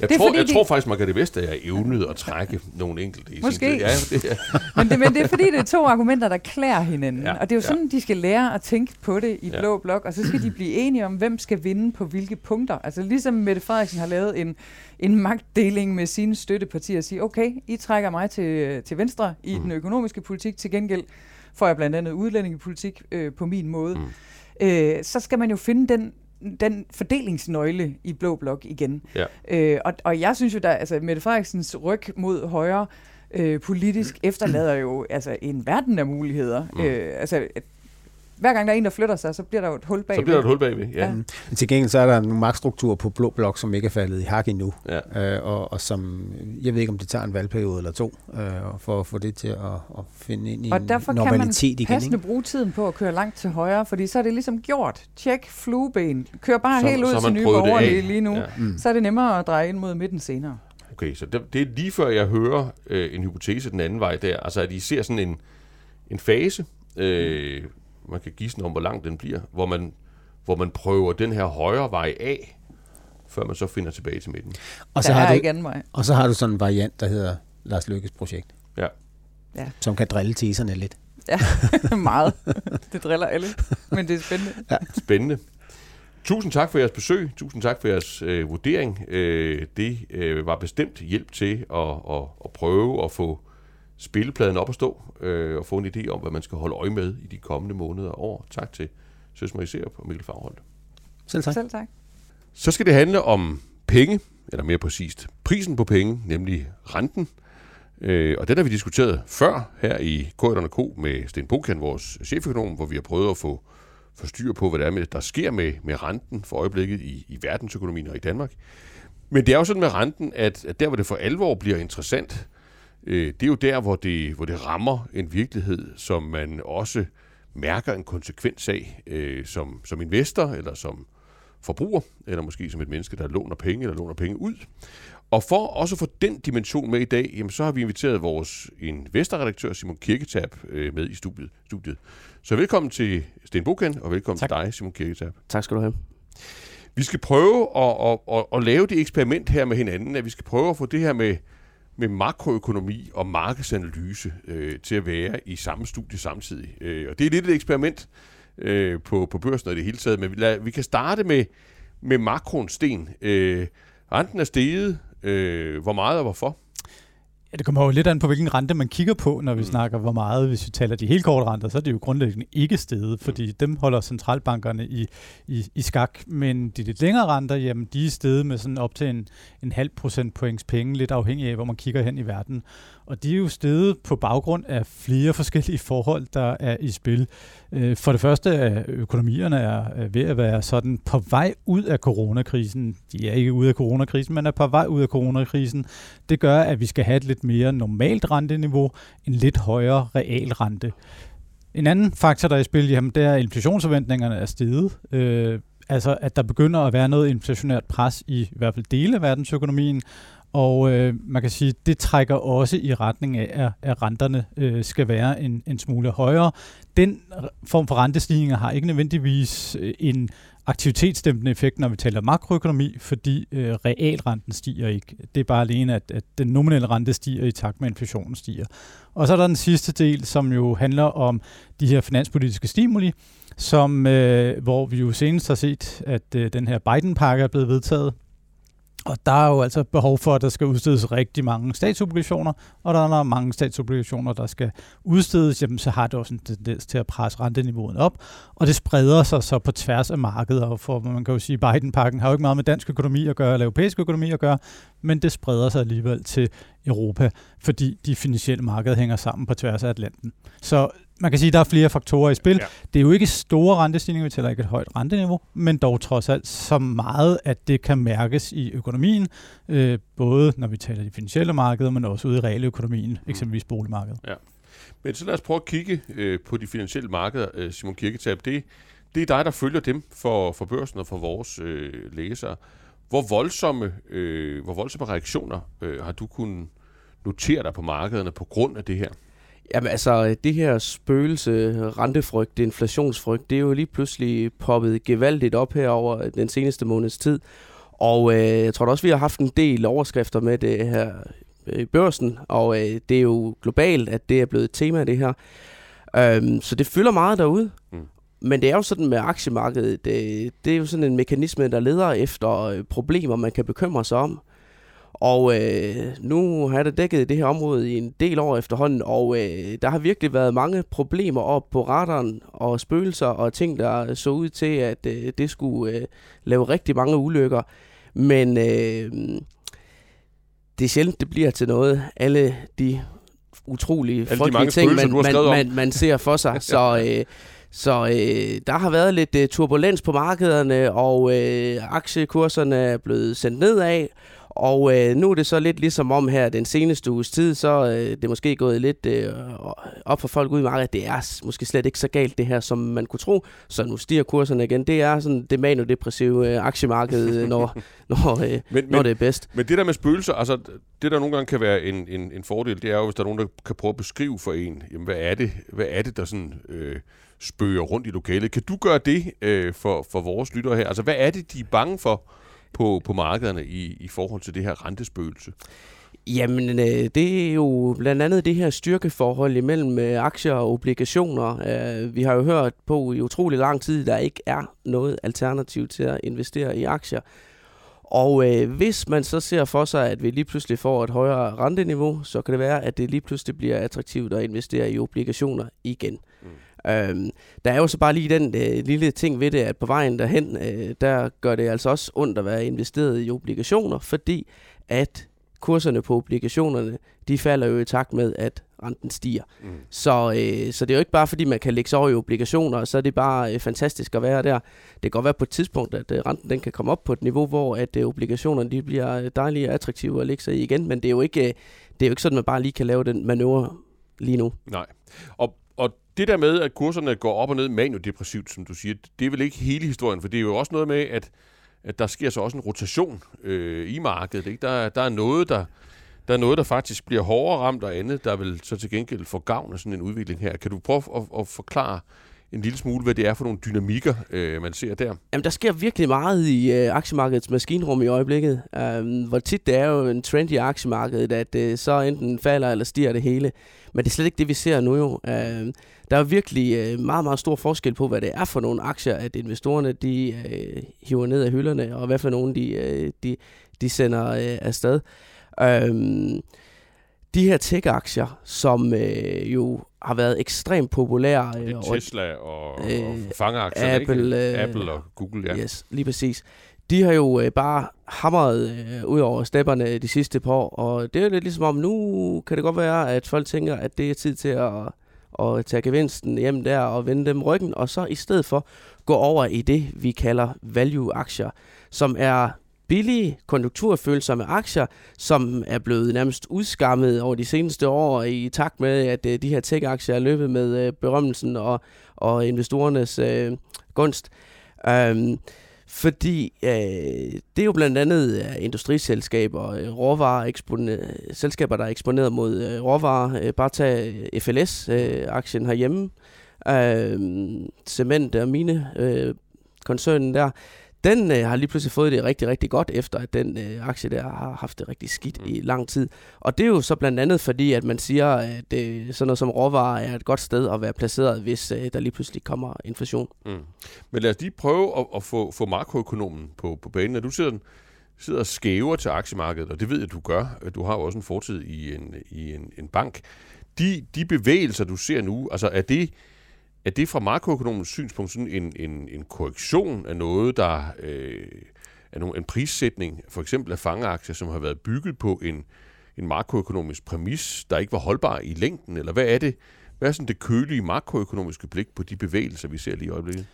Jeg, det tror, fordi, jeg de... tror faktisk, Margrethe Vestager er evnet at trække nogle enkelte i Måske. Sin ja, det er. [laughs] men, det, men det er fordi, det er to argumenter, der klæder hinanden. Ja, og det er jo sådan, ja. de skal lære at tænke på det i ja. Blå Blok, og så skal de blive enige om, hvem skal vinde på hvilke punkter. Altså ligesom Mette Frederiksen har lavet en, en magtdeling med sine støttepartier og sige, okay, I trækker mig til, til venstre i mm. den økonomiske politik, til gengæld får jeg blandt andet udlændingepolitik øh, på min måde. Mm. Øh, så skal man jo finde den den fordelingsnøgle i Blå Blok igen. Ja. Øh, og, og jeg synes jo, der, altså Mette Frederiksens ryg mod højre øh, politisk efterlader jo altså en verden af muligheder. Mm. Øh, altså, hver gang der er en, der flytter sig, så bliver der jo et hul bagved. Så bliver der et hul bagved, ja. ja. Men til gengæld så er der en magtstruktur på Blå Blok, som ikke er faldet i hak endnu. Ja. Øh, og, og som, jeg ved ikke, om det tager en valgperiode eller to, øh, for at få det til at, at finde ind i og en normalitet igen. Og derfor kan man passende bruge tiden på at køre langt til højre, fordi så er det ligesom gjort. Tjek flueben. Kør bare så, helt ud til nye borgerlige lige nu. Ja. Mm. Så er det nemmere at dreje ind mod midten senere. Okay, så det, det er lige før jeg hører øh, en hypotese den anden vej der. Altså at I ser sådan en, en fase, øh, man kan gisne om, hvor lang den bliver, hvor man, hvor man prøver den her højre vej af, før man så finder tilbage til midten. Og så, har du, ikke anden vej. og så har du sådan en variant, der hedder Lars Lykkes projekt. Ja. ja. Som kan drille teserne lidt. Ja, [laughs] meget. [laughs] Det driller alle, men det er spændende. Ja. Spændende. Tusind tak for jeres besøg. Tusind tak for jeres øh, vurdering. Øh, det øh, var bestemt hjælp til at, at, at prøve at få spillepladen op at stå øh, og få en idé om, hvad man skal holde øje med i de kommende måneder og år. Tak til Søs Marie Serup og Mikkel Fagholdt. Selv tak. Selv tak. Så skal det handle om penge, eller mere præcist prisen på penge, nemlig renten. Øh, og den har vi diskuteret før her i K med Sten Bokan, vores cheføkonom, hvor vi har prøvet at få, få styr på, hvad der, er med, der sker med, med renten for øjeblikket i, i verdensøkonomien og i Danmark. Men det er jo sådan med renten, at, at der, hvor det for alvor bliver interessant, øh, det er jo der, hvor det, hvor det rammer en virkelighed, som man også mærker en konsekvens af øh, som, som investor, eller som forbruger, eller måske som et menneske, der låner penge, eller låner penge ud. Og for også at få den dimension med i dag, jamen, så har vi inviteret vores investorredaktør Simon Kirketab øh, med i studiet. studiet. Så velkommen til Sten Boken, og velkommen tak. til dig, Simon Kirketab. Tak skal du have. Vi skal prøve at, at, at, at lave det eksperiment her med hinanden, at vi skal prøve at få det her med med makroøkonomi og markedsanalyse øh, til at være i samme studie samtidig. Øh, og det er lidt et eksperiment øh, på, på børsen og det hele taget, men vi, lad, vi kan starte med, med makroen sten. Øh, renten er steget. Øh, hvor meget og hvorfor? Ja, det kommer jo lidt an på, hvilken rente man kigger på, når vi mm. snakker hvor meget. Hvis vi taler de helt korte renter, så er det jo grundlæggende ikke steget, fordi mm. dem holder centralbankerne i, i, i skak. Men de lidt længere renter, jamen de er steget med sådan op til en, en halv procentpoints penge, lidt afhængig af, hvor man kigger hen i verden. Og de er jo steget på baggrund af flere forskellige forhold, der er i spil. Øh, for det første er økonomierne er ved at være sådan på vej ud af coronakrisen. De er ikke ude af coronakrisen, men er på vej ud af coronakrisen. Det gør, at vi skal have et lidt mere normalt renteniveau, en lidt højere realrente. En anden faktor, der er i spil, jamen, det er, at inflationsforventningerne er steget. Øh, altså, at der begynder at være noget inflationært pres i i hvert fald dele af verdensøkonomien, og øh, man kan sige, det trækker også i retning af, at, at renterne øh, skal være en, en smule højere. Den form for rentestigninger har ikke nødvendigvis øh, en aktivitetsdæmpende effekt, når vi taler makroøkonomi, fordi øh, realrenten stiger ikke. Det er bare alene, at, at den nominelle rente stiger i takt med, at inflationen stiger. Og så er der den sidste del, som jo handler om de her finanspolitiske stimuli, som, øh, hvor vi jo senest har set, at øh, den her Biden-pakke er blevet vedtaget, og der er jo altså behov for, at der skal udstedes rigtig mange statsobligationer, og der er mange statsobligationer, der skal udstedes, jamen så har det også en tendens til at presse renteniveauet op, og det spreder sig så på tværs af markedet, og for man kan jo sige, Biden-pakken har jo ikke meget med dansk økonomi at gøre, eller europæisk økonomi at gøre, men det spreder sig alligevel til Europa, fordi de finansielle markeder hænger sammen på tværs af Atlanten. Så man kan sige, at der er flere faktorer i spil. Ja. Det er jo ikke store rentestigninger, vi taler ikke et højt renteniveau, men dog trods alt så meget, at det kan mærkes i økonomien, øh, både når vi taler de finansielle markeder, men også ude i realøkonomien, mm. eksempelvis boligmarkedet. Ja. Men så lad os prøve at kigge øh, på de finansielle markeder, øh, Simon Kirketab. Det, det er dig, der følger dem for, for børsen og for vores øh, læsere. Hvor voldsomme, øh, hvor voldsomme reaktioner øh, har du kunnet notere dig på markederne på grund af det her? Jamen altså, det her spøgelse, rentefrygt, inflationsfrygt, det er jo lige pludselig poppet gevaldigt op her over den seneste måneds tid. Og øh, jeg tror da også, vi har haft en del overskrifter med det her øh, i børsen, og øh, det er jo globalt, at det er blevet et tema, det her. Øhm, så det fylder meget derude. Mm. Men det er jo sådan med aktiemarkedet, det, det er jo sådan en mekanisme, der leder efter øh, problemer, man kan bekymre sig om. Og øh, nu har da dækket det her område i en del år efterhånden, og øh, der har virkelig været mange problemer op på radaren og spøgelser og ting, der så ud til, at øh, det skulle øh, lave rigtig mange ulykker. Men øh, det er sjældent, det bliver til noget. Alle de utrolige frygtelige ting, man, man, man, man ser for sig. [laughs] så... Øh, så øh, der har været lidt øh, turbulens på markederne, og øh, aktiekurserne er blevet sendt nedad, og øh, nu er det så lidt ligesom om her den seneste uges tid, så øh, det er måske gået lidt øh, op for folk ude i markedet, det er måske slet ikke så galt det her, som man kunne tro. Så nu stiger kurserne igen. Det er sådan det manodepressive øh, aktiemarked, når, [laughs] når, øh, men, når men, det er bedst. Men det der med spøgelser, altså det der nogle gange kan være en, en, en fordel, det er jo, hvis der er nogen, der kan prøve at beskrive for en, jamen hvad er det, hvad er det der sådan... Øh, spøger rundt i lokalet. Kan du gøre det øh, for, for vores lyttere her? Altså, hvad er det, de er bange for? På, på markederne i, i forhold til det her rentespøgelse? Jamen, øh, det er jo blandt andet det her styrkeforhold imellem øh, aktier og obligationer. Øh, vi har jo hørt på i utrolig lang tid, at der ikke er noget alternativ til at investere i aktier. Og øh, hvis man så ser for sig, at vi lige pludselig får et højere renteniveau, så kan det være, at det lige pludselig bliver attraktivt at investere i obligationer igen. Mm. Øhm, der er jo så bare lige den øh, lille ting ved det, at på vejen derhen, øh, der gør det altså også ondt at være investeret i obligationer, fordi at kurserne på obligationerne, de falder jo i takt med, at renten stiger. Mm. Så, øh, så det er jo ikke bare, fordi man kan lægge sig over i obligationer, og så er det bare øh, fantastisk at være der. Det kan godt være på et tidspunkt, at øh, renten den kan komme op på et niveau, hvor at øh, obligationerne de bliver dejlige og attraktive at lægge sig i igen, men det er jo ikke, øh, det er jo ikke sådan, at man bare lige kan lave den manøvre lige nu. Nej. Og det der med, at kurserne går op og ned maniodepressivt, som du siger, det er vel ikke hele historien, for det er jo også noget med, at, at der sker så også en rotation øh, i markedet. Ikke? Der, der er noget, der, der er noget, der faktisk bliver hårdere ramt, og andet, der vil så til gengæld få gavn af sådan en udvikling her. Kan du prøve at, at forklare en lille smule, hvad det er for nogle dynamikker, øh, man ser der? Jamen, der sker virkelig meget i øh, aktiemarkedets maskinrum i øjeblikket. Øh, hvor tit det er jo en trend i aktiemarkedet, at øh, så enten falder eller stiger det hele. Men det er slet ikke det, vi ser nu jo. Øh, der er virkelig øh, meget, meget stor forskel på, hvad det er for nogle aktier, at investorerne de øh, hiver ned af hylderne, og hvad for nogle de, øh, de, de sender øh, afsted. Øh, de her tech-aktier, som øh, jo har været ekstremt populære. Øh, det er Tesla og, øh, og fangeaktier, Apple, ikke? Apple og Google, ja. Yes, lige præcis. De har jo øh, bare hamret øh, ud over stepperne de sidste par år, og det er lidt ligesom om, nu kan det godt være, at folk tænker, at det er tid til at og tage gevinsten hjem der og vende dem ryggen, og så i stedet for gå over i det, vi kalder value-aktier, som er billige, konjunkturfølsomme aktier, som er blevet nærmest udskammet over de seneste år i takt med, at øh, de her tech-aktier er løbet med øh, berømmelsen og, og investorernes øh, gunst. Um, fordi øh, det er jo blandt andet øh, industriselskaber, øh, råvarer, selskaber, der er eksponeret mod øh, råvarer. Øh, bare tag FLS-aktien øh, herhjemme. Øh, cement og mine øh, koncernen der den øh, har lige pludselig fået det rigtig, rigtig godt, efter at den øh, aktie der har haft det rigtig skidt mm. i lang tid. Og det er jo så blandt andet fordi, at man siger, at øh, sådan noget som råvarer er et godt sted at være placeret, hvis øh, der lige pludselig kommer inflation. Mm. Men lad os lige prøve at, at få, få makroøkonomen på, på banen. Når du sidder, sidder og skæver til aktiemarkedet, og det ved jeg, du gør. Du har jo også en fortid i en, i en, en bank. De, de bevægelser, du ser nu, altså er det er det fra makroøkonomens synspunkt sådan en, en, en korrektion af noget, der øh, er nogen, en prissætning, for eksempel af fangeaktier, som har været bygget på en, en makroøkonomisk præmis, der ikke var holdbar i længden? Eller hvad er det? Hvad er sådan det kølige makroøkonomiske blik på de bevægelser, vi ser lige i øjeblikket?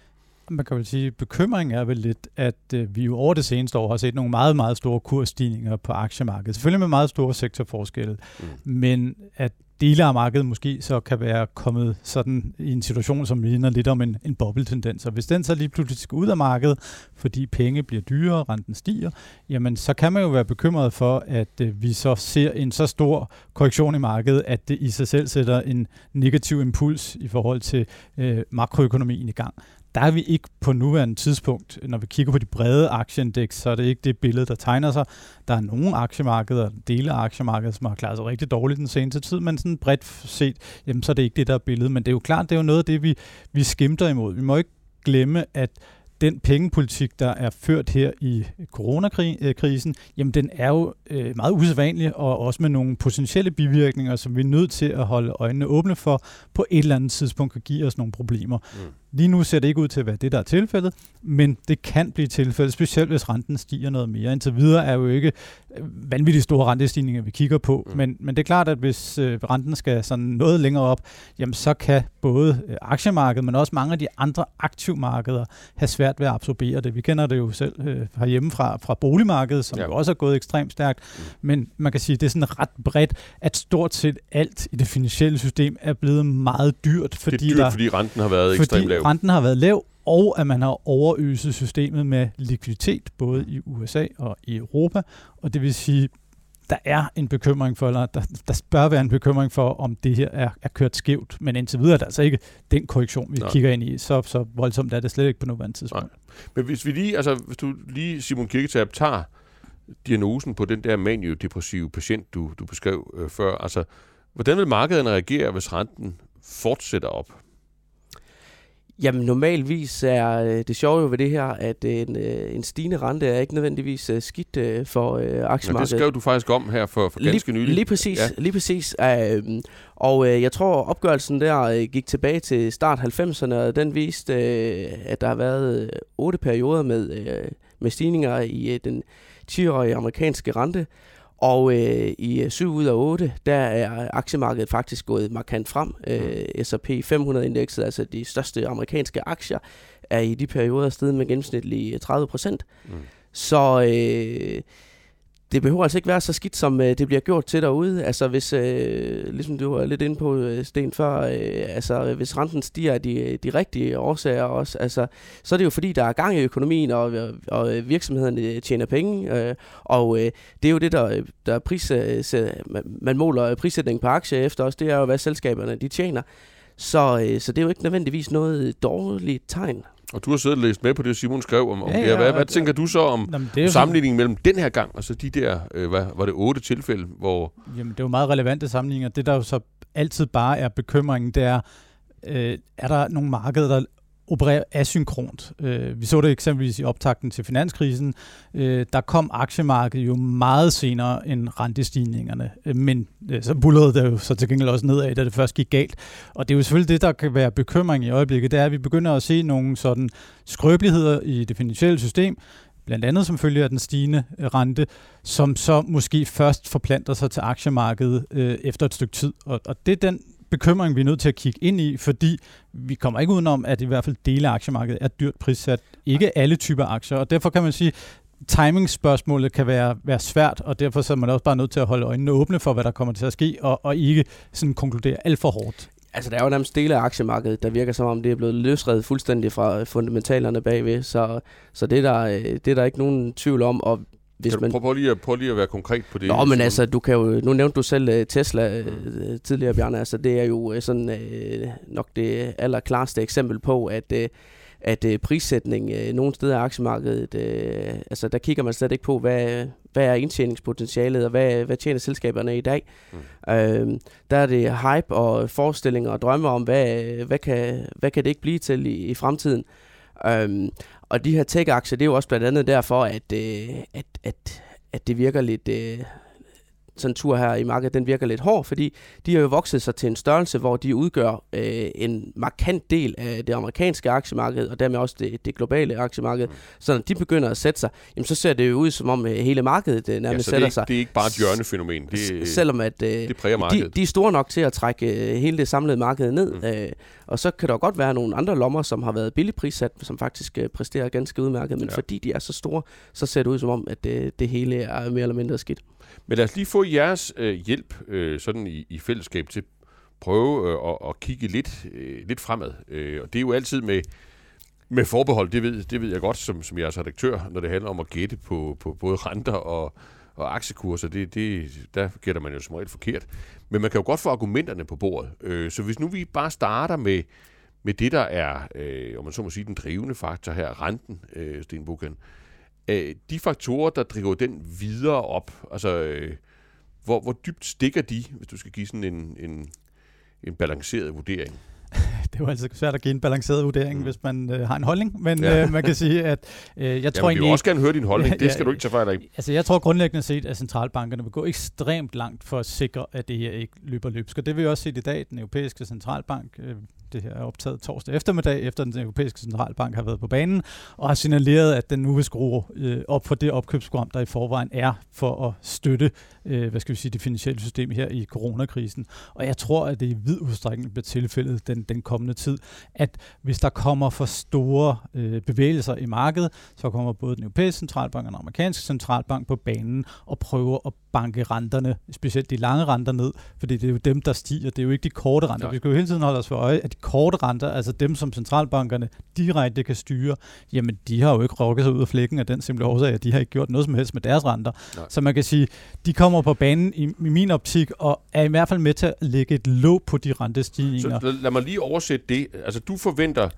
Man kan vel sige, at bekymringen er vel lidt, at øh, vi jo over det seneste år har set nogle meget, meget store kursstigninger på aktiemarkedet. Selvfølgelig med meget store sektorforskelle, mm. men at dele af markedet måske så kan være kommet sådan i en situation, som ligner lidt om en, en bobbeltendens. Og hvis den så lige pludselig skal ud af markedet, fordi penge bliver dyrere, renten stiger, jamen så kan man jo være bekymret for, at øh, vi så ser en så stor korrektion i markedet, at det i sig selv sætter en negativ impuls i forhold til øh, makroøkonomien i gang der er vi ikke på nuværende tidspunkt, når vi kigger på de brede aktieindeks, så er det ikke det billede, der tegner sig. Der er nogle aktiemarkeder, dele af aktiemarkedet, som har klaret sig rigtig dårligt den seneste tid, men sådan bredt set, jamen, så er det ikke det, der er billedet. Men det er jo klart, det er jo noget af det, vi, vi skimter imod. Vi må ikke glemme, at den pengepolitik, der er ført her i coronakrisen, øh, jamen den er jo øh, meget usædvanlig, og også med nogle potentielle bivirkninger, som vi er nødt til at holde øjnene åbne for, på et eller andet tidspunkt kan give os nogle problemer. Mm. Lige nu ser det ikke ud til at være det, der er tilfældet, men det kan blive tilfældet, specielt hvis renten stiger noget mere. Indtil videre er jo ikke øh, vanvittigt store rentestigninger, vi kigger på, mm. men, men det er klart, at hvis øh, renten skal sådan noget længere op, jamen så kan både øh, aktiemarkedet, men også mange af de andre aktivmarkeder have svært ved at absorbere det. Vi kender det jo selv øh, herhjemme fra, fra boligmarkedet, som ja. jo også er gået ekstremt stærkt, mm. men man kan sige, at det er sådan ret bredt, at stort set alt i det finansielle system er blevet meget dyrt. Fordi det er dyrt, der, fordi renten har været ekstremt lav. Renten har været lav, og at man har overøset systemet med likviditet, både i USA og i Europa. Og det vil sige, der er en bekymring for, eller der, der bør være en bekymring for, om det her er, er kørt skævt. Men indtil videre er det altså ikke den korrektion, vi Nej. kigger ind i. Så, så voldsomt er det slet ikke på nuværende tidspunkt. Nej. Men hvis vi lige, altså hvis du lige, Simon Kirketab, tager diagnosen på den der maniodepressive patient, du, du beskrev øh, før, altså hvordan vil markedet reagere, hvis renten fortsætter op? Jamen normalvis er øh, det sjove jo ved det her, at en, øh, en stigende rente er ikke nødvendigvis øh, skidt for aktiemarkedet. Ja, det skrev du faktisk om her for, for ganske lige, nylig. Lige præcis. Ja. Lige præcis. Uh, og jeg tror, opgørelsen der gik tilbage til start 90'erne, og den viste, uh, at der har været otte perioder med, uh, med stigninger i uh, den 10-årige amerikanske rente. Og øh, i 7 ud af 8, der er aktiemarkedet faktisk gået markant frem. Øh. S&P 500-indekset, altså de største amerikanske aktier, er i de perioder steget med gennemsnitlig 30 procent. Mm. Så øh, det behøver altså ikke være så skidt, som øh, det bliver gjort til derude. Altså hvis, øh, ligesom du var lidt inde på, øh, Sten, før, øh, altså hvis renten stiger af de, øh, de rigtige årsager også, altså, så er det jo fordi, der er gang i økonomien, og, og øh, virksomhederne øh, tjener penge, øh, og øh, det er jo det, der, der pris, øh, man måler prissætning på aktier efter også, det er jo, hvad selskaberne de tjener. Så, øh, så det er jo ikke nødvendigvis noget dårligt tegn. Og du har siddet og læst med på det, Simon skrev om, om ja, ja, Hvad, hvad tænker du så om jamen, det sammenligningen mellem den her gang, og så de der, øh, hvad, var det otte tilfælde, hvor... Jamen, det er jo meget relevante sammenligninger. Det, der jo så altid bare er bekymringen, det er, øh, er der nogle markeder, der opererer asynkront. Øh, vi så det eksempelvis i optakten til finanskrisen. Øh, der kom aktiemarkedet jo meget senere end rentestigningerne, øh, men øh, så bullerede det jo så til gengæld også nedad, da det først gik galt. Og det er jo selvfølgelig det, der kan være bekymring i øjeblikket, det er, at vi begynder at se nogle sådan skrøbeligheder i det finansielle system, blandt andet som følge af den stigende øh, rente, som så måske først forplanter sig til aktiemarkedet øh, efter et stykke tid. Og, og det er den bekymring, vi er nødt til at kigge ind i, fordi vi kommer ikke udenom, at i hvert fald dele af aktiemarkedet er dyrt prissat. Ikke alle typer aktier, og derfor kan man sige, timingspørgsmålet kan være, være svært, og derfor så er man også bare nødt til at holde øjnene åbne for, hvad der kommer til at ske, og, og ikke sådan konkludere alt for hårdt. Altså, der er jo nærmest dele af aktiemarkedet, der virker som om, det er blevet løsredet fuldstændig fra fundamentalerne bagved, så, så det, er der, øh, det er der ikke nogen tvivl om, og hvis kan man... prøve, lige at, prøve lige at være konkret på det? Nå, men altså, du kan jo, nu nævnte du selv uh, Tesla uh, tidligere, Bjarne, altså det er jo uh, sådan nok det allerklareste eksempel på, at at øh, prissætning øh, nogle steder af aktiemarkedet, øh, altså der kigger man slet ikke på, hvad, hvad er indtjeningspotentialet, og hvad, hvad tjener selskaberne i dag. Mm. Øh, der er det hype og forestillinger og drømme om, hvad, hvad, kan, hvad kan det ikke blive til i, i fremtiden. Øh, og de her tech-aktier, det er jo også blandt andet derfor, at, øh, at, at, at det virker lidt... Øh, sådan en tur her i markedet, den virker lidt hård, fordi de har jo vokset sig til en størrelse, hvor de udgør øh, en markant del af det amerikanske aktiemarked, og dermed også det, det globale aktiemarked. Mm. Så når de begynder at sætte sig, jamen, så ser det jo ud som om øh, hele markedet øh, nærmest ja, sætter er, sig. det er ikke bare et hjørnefænomen. Det, selvom at, øh, det præger markedet. De, de er store nok til at trække øh, hele det samlede marked ned, mm. øh, og så kan der godt være nogle andre lommer, som har været billigt prissat, som faktisk øh, præsterer ganske udmærket, men ja. fordi de er så store, så ser det ud som om, at det, det hele er mere eller mindre skidt. Men lad os lige få jeres øh, hjælp øh, sådan i, i fællesskab til prøve øh, at, at kigge lidt, øh, lidt fremad. Øh, og det er jo altid med, med forbehold, det ved, det ved jeg godt som, som jeres redaktør, når det handler om at gætte på, på både renter og, og aktiekurser. Det, det, der gætter man jo som regel forkert. Men man kan jo godt få argumenterne på bordet. Øh, så hvis nu vi bare starter med, med det, der er, øh, om man så må sige, den drivende faktor her, renten, øh, Sten øh, de faktorer, der driver den videre op, altså øh, hvor, hvor dybt stikker de, hvis du skal give sådan en, en, en balanceret vurdering? [laughs] det er jo altid svært at give en balanceret vurdering, mm. hvis man øh, har en holdning, men ja. øh, man kan sige, at øh, jeg [laughs] Jamen, tror egentlig... vi vil også gerne høre din holdning, [laughs] det skal du ikke tage fejl af. Altså, jeg tror grundlæggende set, at centralbankerne vil gå ekstremt langt for at sikre, at det her ikke løber løbsk. Og det vil vi også se i dag, den europæiske centralbank øh, det her er optaget torsdag eftermiddag, efter den europæiske centralbank har været på banen, og har signaleret, at den nu vil skrue øh, op for det opkøbsprogram, der i forvejen er for at støtte, øh, hvad skal vi sige, det finansielle system her i coronakrisen. Og jeg tror, at det i vid udstrækning bliver tilfældet den, den kommende tid, at hvis der kommer for store øh, bevægelser i markedet, så kommer både den europæiske centralbank og den amerikanske centralbank på banen og prøver at banke renterne, specielt de lange renter ned, fordi det er jo dem, der stiger. Det er jo ikke de korte renter. Nej. Vi skal jo hele tiden holde os for øje, at de korte renter, altså dem, som centralbankerne direkte kan styre, jamen de har jo ikke rokket sig ud af flækken af den simple årsag, at de har ikke gjort noget som helst med deres renter. Nej. Så man kan sige, de kommer på banen i, i min optik, og er i hvert fald med til at lægge et låg på de rentestigninger. Så lad mig lige oversætte det. Altså du forventer,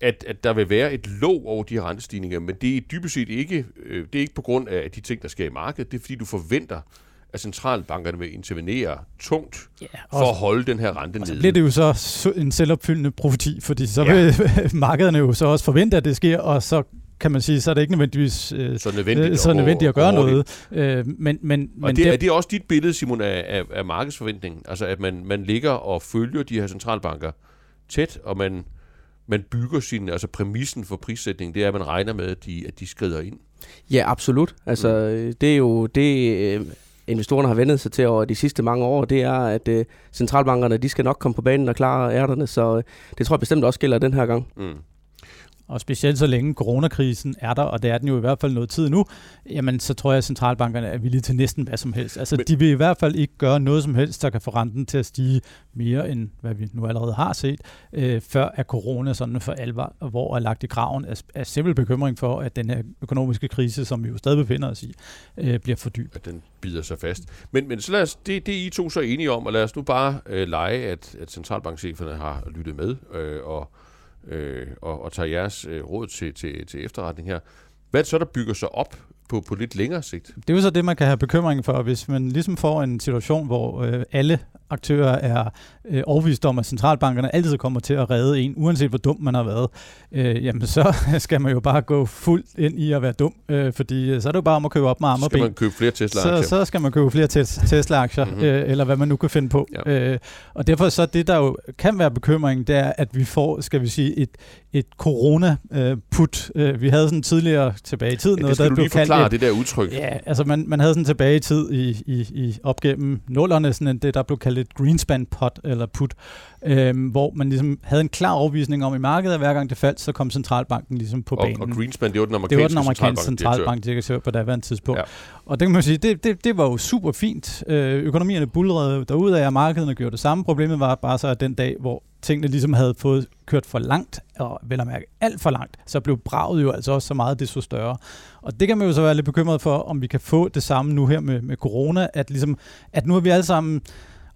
at, at der vil være et låg over de her rentestigninger, men det er dybest set ikke, øh, det er ikke på grund af de ting, der sker i markedet, det er fordi du forventer, at centralbankerne vil intervenere tungt ja, for at holde den her rente nede. Så bliver det jo så en selvopfyldende profeti, fordi så ja. vil [laughs] markederne jo så også forvente, at det sker, og så kan man sige, så er det ikke nødvendigvis øh, så nødvendigt, øh, så nødvendigt at gøre noget. Øh, men, men, og men det, er det også dit billede, Simon, af, af, af markedsforventningen? Altså, at man, man ligger og følger de her centralbanker tæt, og man man bygger sin, altså præmissen for prissætningen, det er, at man regner med, at de, at de skrider ind. Ja, absolut. Altså, mm. det er jo det, øh, investorerne har vendet sig til over de sidste mange år, det er, at øh, centralbankerne, de skal nok komme på banen og klare ærterne, så øh, det tror jeg bestemt også gælder den her gang. Mm. Og specielt så længe coronakrisen er der, og det er den jo i hvert fald noget tid nu, jamen så tror jeg, at centralbankerne er villige til næsten hvad som helst. Altså Men, de vil i hvert fald ikke gøre noget som helst, der kan få renten til at stige mere end hvad vi nu allerede har set, øh, før at corona sådan for alvor hvor er lagt i graven af, af simpel bekymring for, at den her økonomiske krise, som vi jo stadig befinder os i, øh, bliver fordybet. At den bider sig fast. Men, men så lad os, det, det er I to så enige om, og lad os nu bare øh, lege, at, at centralbankcheferne har lyttet med, øh, og øh, og, og tager jeres øh, råd til, til, til efterretning her. Hvad er det så, der bygger sig op på, på lidt længere sigt? Det er jo så det, man kan have bekymring for, hvis man ligesom får en situation, hvor øh, alle aktører er øh, overbevist om, at centralbankerne altid kommer til at redde en, uanset hvor dum man har været, øh, jamen så [laughs] skal man jo bare gå fuldt ind i at være dum, øh, fordi øh, så er det jo bare om at købe op med arme og ben. Skal man købe flere Tesla-aktier? Så, så skal man købe flere Tesla-aktier, mm-hmm. øh, eller hvad man nu kan finde på. Ja. Øh, og derfor så det, der jo kan være bekymring, det er, at vi får, skal vi sige, et, et corona-put. Øh, vi havde sådan tidligere tilbage i tiden. Ja, noget, det skal der du lige forklare, et, det der udtryk. Ja, altså man, man havde sådan tilbage i tid i, i, i op gennem nullerne, sådan det der blev kaldt et greenspan pot eller put, øhm, hvor man ligesom havde en klar overvisning om i markedet, at hver gang det faldt, så kom centralbanken ligesom på og, banen. Og Greenspan, det var den amerikanske, det var den amerikanske centralbankdirektør på daværende tidspunkt. Ja. Og det kan man sige, det, det, det var jo super fint. Øh, økonomierne bulrede derudad, og markederne gjorde det samme. Problemet var bare så, at den dag, hvor tingene ligesom havde fået kørt for langt, og vel at mærke alt for langt, så blev braget jo altså også så meget desto større. Og det kan man jo så være lidt bekymret for, om vi kan få det samme nu her med, med corona, at, ligesom, at nu er vi alle sammen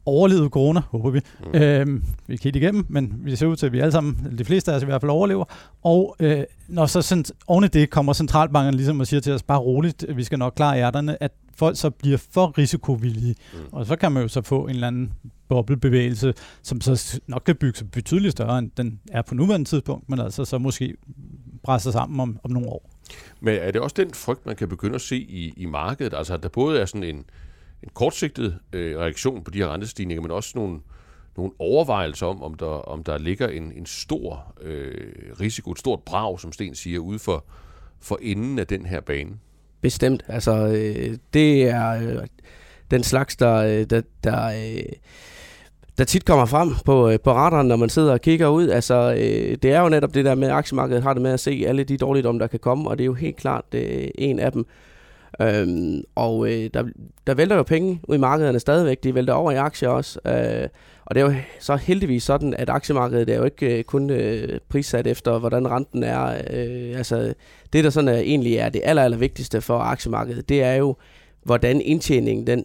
overlevet corona, håber vi. Mm. Øhm, vi er ikke igennem, men vi ser ud til, at vi alle sammen, de fleste af os i hvert fald overlever. Og øh, når så cent- oven i det kommer centralbankerne ligesom og siger til os, bare roligt, vi skal nok klare ærterne, at folk så bliver for risikovillige. Mm. Og så kan man jo så få en eller anden boblebevægelse, som så nok kan bygge sig betydeligt større, end den er på nuværende tidspunkt, men altså så måske presser sammen om, om nogle år. Men er det også den frygt, man kan begynde at se i, i markedet? Altså at der både er sådan en, en kortsigtet øh, reaktion på de her rentestigninger, men også nogle, nogle overvejelser om, om der, om der ligger en, en stor øh, risiko, et stort brag, som Sten siger, ude for, for enden af den her bane. Bestemt. Altså, øh, det er øh, den slags, der, øh, der, der, øh, der tit kommer frem på, øh, på radaren, når man sidder og kigger ud. Altså, øh, det er jo netop det der med, at aktiemarkedet har det med at se alle de dårligdomme, der kan komme, og det er jo helt klart øh, en af dem. Øhm, og øh, der, der vælter jo penge ud i markederne stadigvæk. De vælter over i aktier også. Øh, og det er jo så heldigvis sådan, at aktiemarkedet er jo ikke øh, kun øh, prissat efter, hvordan renten er. Øh, altså, det, der sådan er, egentlig er det aller, aller vigtigste for aktiemarkedet, det er jo, hvordan indtjeningen den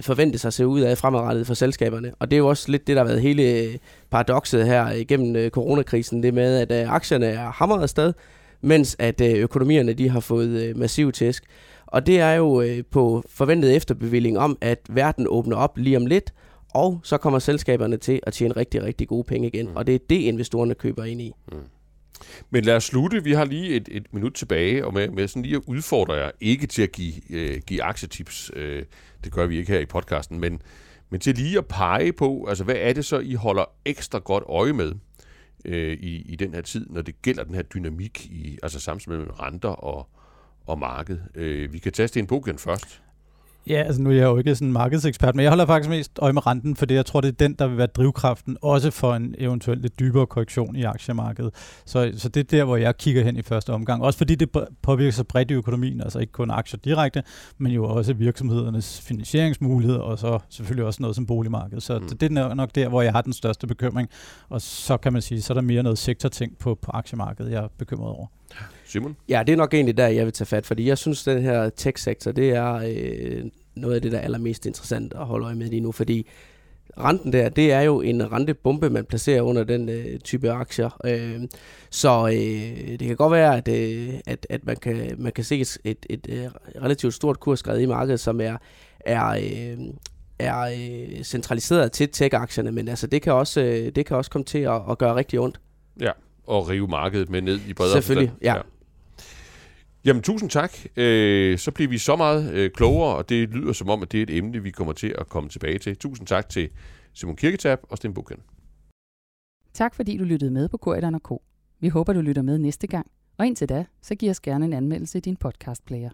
forventes at se ud af fremadrettet for selskaberne. Og det er jo også lidt det, der har været hele øh, paradokset her igennem øh, coronakrisen, det med, at øh, aktierne er hamret afsted, mens at øh, økonomierne de har fået øh, massiv tæsk. Og det er jo øh, på forventet efterbevilling om, at verden åbner op lige om lidt, og så kommer selskaberne til at tjene rigtig, rigtig gode penge igen. Mm. Og det er det, investorerne køber ind i. Mm. Men lad os slutte. Vi har lige et, et minut tilbage, og med, med sådan lige at udfordre jer, ikke til at give, øh, give aktietips, øh, det gør vi ikke her i podcasten, men, men til lige at pege på, altså hvad er det så, I holder ekstra godt øje med øh, i, i den her tid, når det gælder den her dynamik, i, altså samspil mellem renter og, og marked. Øh, vi kan tage Sten Bogen først. Ja, altså nu er jeg jo ikke sådan en markedsekspert, men jeg holder faktisk mest øje med renten, for jeg tror, det er den, der vil være drivkraften, også for en eventuelt lidt dybere korrektion i aktiemarkedet. Så, så det er der, hvor jeg kigger hen i første omgang. Også fordi det påvirker så bredt i økonomien, altså ikke kun aktier direkte, men jo også virksomhedernes finansieringsmuligheder, og så selvfølgelig også noget som boligmarkedet. Så mm. det er nok der, hvor jeg har den største bekymring. Og så kan man sige, så er der mere noget sektorting på, på aktiemarkedet, jeg er bekymret over. Simon? Ja, det er nok egentlig der, jeg vil tage fat, fordi jeg synes, den her tech-sektor, det er øh, noget af det, der er allermest interessant at holde øje med lige nu, fordi renten der, det er jo en rentebombe, man placerer under den øh, type aktier. Øh, så øh, det kan godt være, at, øh, at, at man, kan, man kan se et, et, et øh, relativt stort kursskred i markedet, som er, er, øh, er øh, centraliseret til tech-aktierne, men altså, det, kan også, øh, det kan også komme til at, at gøre rigtig ondt. Ja, og rive markedet med ned i bredere Selvfølgelig, ja. ja. Jamen, tusind tak. Øh, så bliver vi så meget øh, klogere, og det lyder som om, at det er et emne, vi kommer til at komme tilbage til. Tusind tak til Simon Kirketab og Sten Bukken. Tak fordi du lyttede med på Korridoren K. Vi håber, du lytter med næste gang. Og indtil da, så giv os gerne en anmeldelse i din podcastplayer.